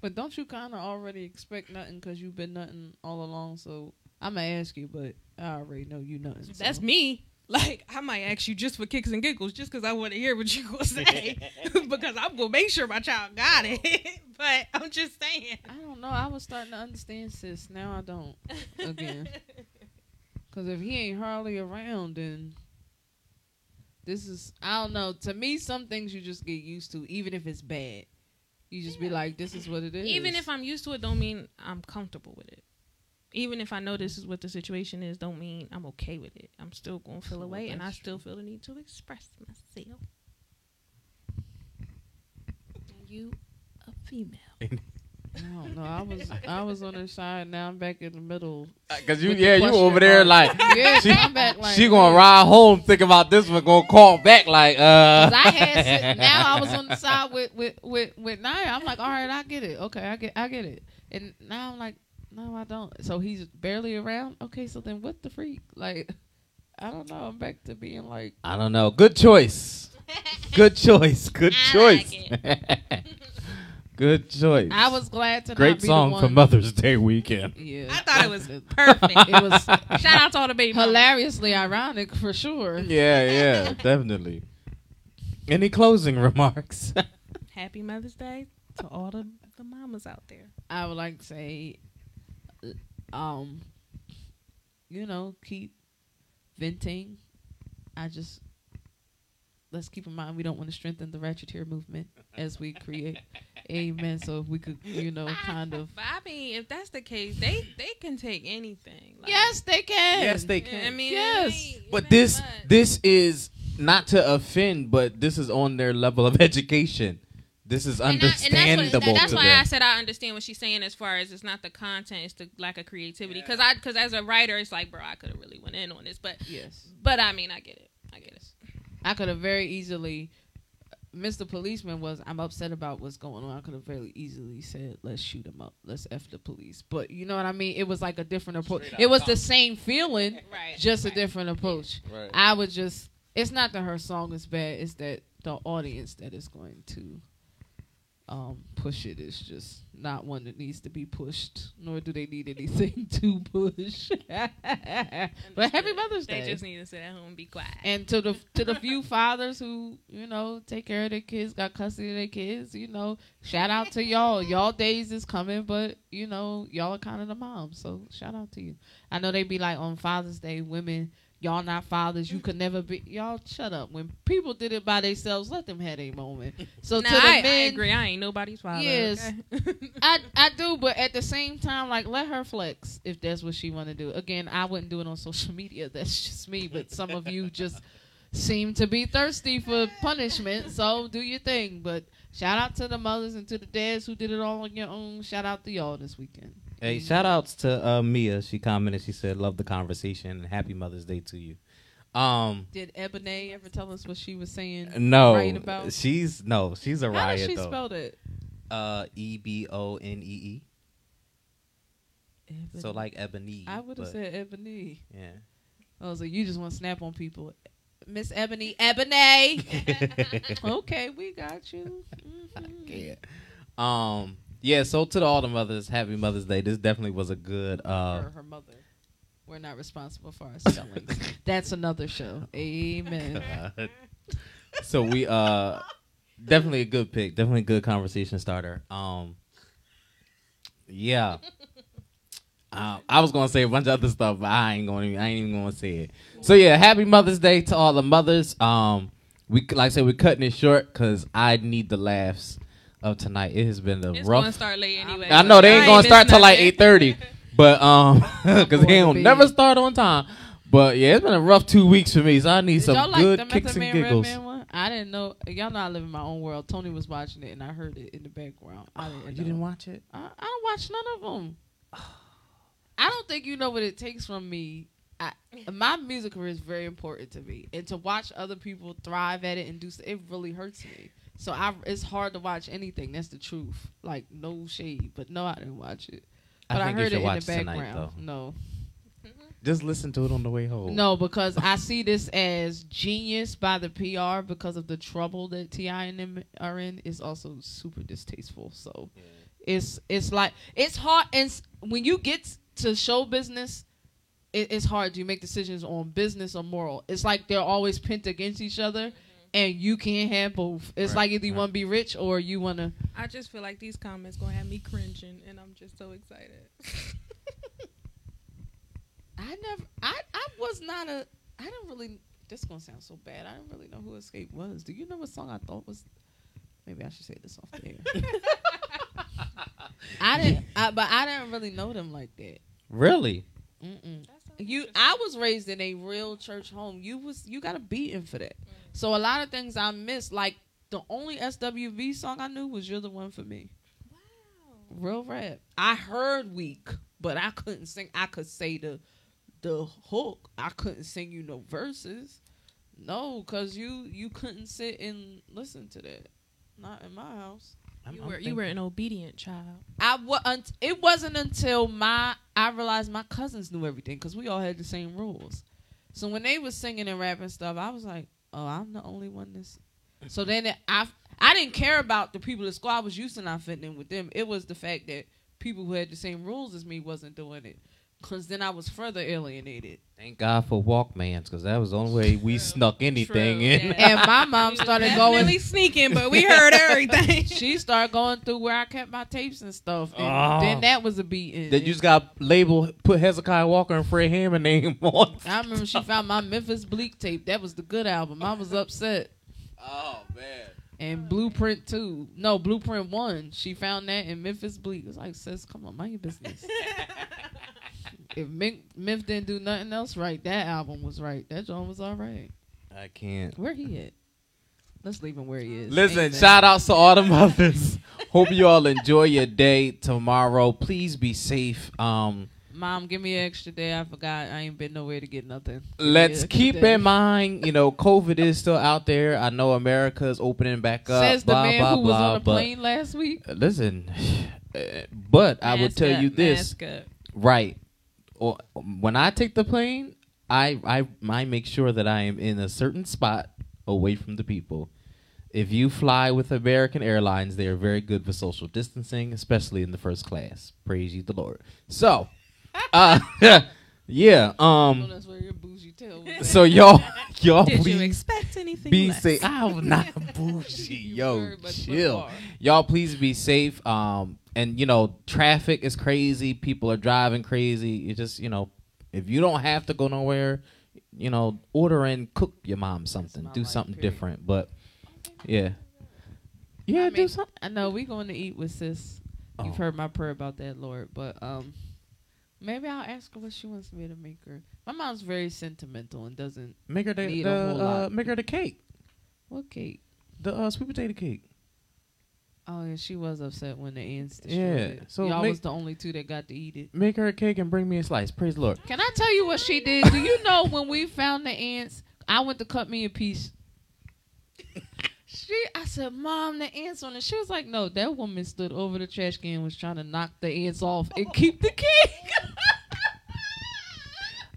but don't you kind of already expect nothing because you've been nothing all along so i'm gonna ask you but i already know you nothing so. That's me. Like I might ask you just for kicks and giggles, just because I want to hear what you gonna say, because I'm gonna make sure my child got it. but I'm just saying. I don't know. I was starting to understand sis. Now I don't. Again. Because if he ain't hardly around, then this is I don't know. To me, some things you just get used to, even if it's bad. You just be like, "This is what it is." Even if I'm used to it, don't mean I'm comfortable with it. Even if I know this is what the situation is, don't mean I'm okay with it. I'm still gonna feel Well, away, and I that's still feel the need to express myself. Are you a female. I don't know. I was I was on her side. Now I'm back in the middle. Cause you, yeah, you over there mark. like Yeah, she, I'm back like she gonna ride home thinking about this one, gonna call back like, uh. 'Cause I had now I was on the side with with with with Naya. I'm like, all right, I get it. Okay, I get I get it. And now I'm like, no, I don't. So he's barely around. Okay, so then what the freak? Like, I don't know. I'm back to being like, I don't know. Good choice. Good choice. Good I choice. like Good choice. I was glad to not Great be song the for. Mother's Day weekend. Yeah, I thought it was perfect. it was Shout out to all the baby mamas. hilariously ironic for sure. Yeah, yeah, definitely. Any closing remarks? Happy Mother's Day to all the, the mamas out there. I would like to say, um, you know, keep venting. I just let's keep in mind we don't want to strengthen the ratcheteer movement as we create. Amen. So if we could, you know, kind of. But I mean, if that's the case, they they can take anything. Like, Yes, they can. yes, they can. I mean, Yes. it ain't- it But this much. this is not to offend, but this is on their level of education. This is And I- and understandable that's, what, that's why them. I said I understand what she's saying as far as it's not the content, it's the lack of creativity. Because I, because as a writer, it's like, bro, I could have really went in on this, but, Yes. but I mean, I get it, I get it. I could have very easily. Mr. Policeman was. I'm upset about what's going on. I could have very easily said, "Let's shoot him up. Let's f the police." But you know what I mean. It was like a different approach. It was the same feeling, Right. just a different approach. Right. I would just. It's not that her song is bad. It's that the audience that is going to um, push it is just not one that needs to be pushed. Nor do they need anything to push. but happy Mother's Day. They just need to sit at home and be quiet. And to the to the few fathers who you know take care of their kids, got custody of their kids, you know, shout out to y'all. Y'all days is coming, but you know y'all are kind of the moms, so shout out to you. I know they be like on Father's Day, women, y'all not fathers, you could never be. Y'all shut up. When people did it by themselves, let them have a moment. So Nah, to the I, I men, agree. I ain't nobody's father. Yes. okay? I I do, but at the same time, like let her flex if that's what she want to do. Again, I wouldn't do it on social media. That's just me. But some of you just seem to be thirsty for punishment, so do your thing. But shout out to the mothers and to the dads who did it all on your own. Shout out to y'all this weekend. Hey, shout outs to uh, Mia. She commented. She said, "Love the conversation and happy Mother's Day to you." Um, Did Ebony ever tell us what she was saying? no, right about? she's no, she's a How riot does she though. spell it? uh, E B O N E E. So like ebony. I would have said Ebony. Yeah. I was like, you just want to snap on people. Miss Ebony, Ebony. okay, we got you. Mhm. Yeah. Um. Yeah. So to the, all the mothers, Happy Mother's Day. This definitely was a good. Uh. her, her mother. We're not responsible for our spellings. That's another show. Amen. God. so we uh definitely a good pick definitely a good conversation starter um yeah uh, I was gonna say a bunch of other stuff, but I ain't going. to I ain't even gonna say it. So yeah, happy Mother's Day to all the mothers. Um, we like I said, we're cutting it short because I need the laughs of tonight. It has been a It's rough. gonna start late anyway. I know they ain't I gonna missed start till like eight thirty, but um, because going they don't never start on time. But yeah, it's been a rough two weeks for me, so I need Did some y'all like good kicks and giggles. I didn't know. Y'all know I live in my own world. Tony was watching it, and I heard it in the background. I didn't. Oh, You didn't watch it? I, I don't watch none of them. I don't think you know what it takes from me. I, my music career is very important to me, and to watch other people thrive at it and do it really hurts me. So I, it's hard to watch anything. That's the truth. Like no shade, but no, I didn't watch it. But I, think you heard should it in the background. though. no, mm-hmm. Just listen to it on the way home. no, because I see this as genius by the PR because of the trouble that T.I. and them are in. Is also super distasteful. So it's it's like it's hard and when you get to show business, it, it's hard. Do you make decisions on business or moral? It's like they're always pent against each other, and you can't have both. It's Right, like either you right. want to be rich or you want to. I just feel like these comments gonna have me cringing, and I'm just so excited. I never. I I was not a. I didn't really. This is gonna sound so bad. I didn't really know who Xscape was. Do you know what song I thought was? Maybe I should say this off the air. I didn't. I, but I didn't really know them like that. Really? Mm-mm. You, I was raised in a real church home. You was you got a beating for that. So a lot of things I missed. Like the only SWV song I knew was "You're the One for Me." Wow. Real rap. I heard weak, but I couldn't sing. I could say the the hook. I couldn't sing you no verses. No, cause you you couldn't sit and listen to that. Not in my house. I'm- You were you were an obedient child. I wa- unt- it wasn't until my I realized my cousins knew everything because we all had the same rules. So when they was singing and rapping stuff, I was like, "Oh, I'm the only one that's." So then it, I I didn't care about the people at school. I was used to not fitting in with them. It was the fact that people who had the same rules as me wasn't doing it. Cause then I was further alienated. Thank God for Walkmans, because that was the only way we snuck anything True, in. yeah. And my mom started Definitely going. sneaking, but we heard everything. She started going through where I kept my tapes and stuff. And Oh. then that was a beating. That you just got label put Hezekiah Walker and Fred Hammond name on. I remember she found my Memphis Bleek tape. That was the good album. I was upset. Oh man. And Blueprint two, no Blueprint one. She found that in Memphis Bleek. It was like, sis, come on, mind your business. If Mink, Myth didn't do nothing else right, that album was right. That joint was all right. I can't. Where he at? Let's leave him where he is. Listen, Ain't that- shout outs to all the mothers. Hope you all enjoy your day tomorrow. Please be safe. Um, Mom, give me an extra day. I forgot. I ain't been nowhere to get nothing. Let's an keep day. in mind, you know, COVID is still out there. I know America is opening back up. Says the man blah, who was blah, on a plane last week. Listen, uh, but I will tell up, you this. mask up. Right. Or when I take the plane, I, I I make sure that I am in a certain spot away from the people. If you fly with American Airlines, they are very good for social distancing, especially in the first class. Praise you, the Lord. So, uh, yeah. Um. that's where your bougie tail was. So y'all, y'all Did you please expect anything be less? safe. I'm not bougie, yo. Chill y'all please be safe um and you know traffic is crazy people are driving crazy you just you know if you don't have to go nowhere you know order and cook your mom something do something period. different but yeah yeah I do mean, something I know we going to eat with sis. You've Oh. heard my prayer about that, Lord, but um, maybe I'll ask her what she wants me to make her. My mom's very sentimental and doesn't. make her the, the uh, make her the cake What cake? the uh, sweet potato cake Oh yeah, she was upset when the ants Yeah, so y'all make- was the only two that got to eat it. make her a cake and bring me a slice praise the lord Can I tell you what she did? Do you know when we found the ants? I went to cut me a piece. She, I said, "Mom, the ants on it." She was like, "No, that woman stood over the trash can, was trying to knock the ants off and keep the cake."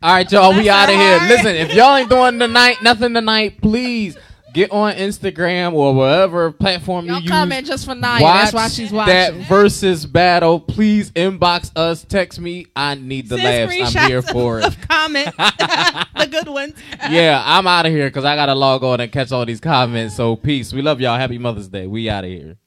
All right, y'all, we out of here. Listen, if y'all ain't doing tonight, nothing tonight, please get on Instagram or whatever platform Y'all you use. comment just for Naya. Watch That's why she's watching. that Verzuz battle. Please inbox us, text me. I need the Send laughs. I'm here for it. Comment the good ones. yeah, I'm out of here because I gotta log on and catch all these comments. So peace. We love y'all. Happy Mother's Day. We out of here.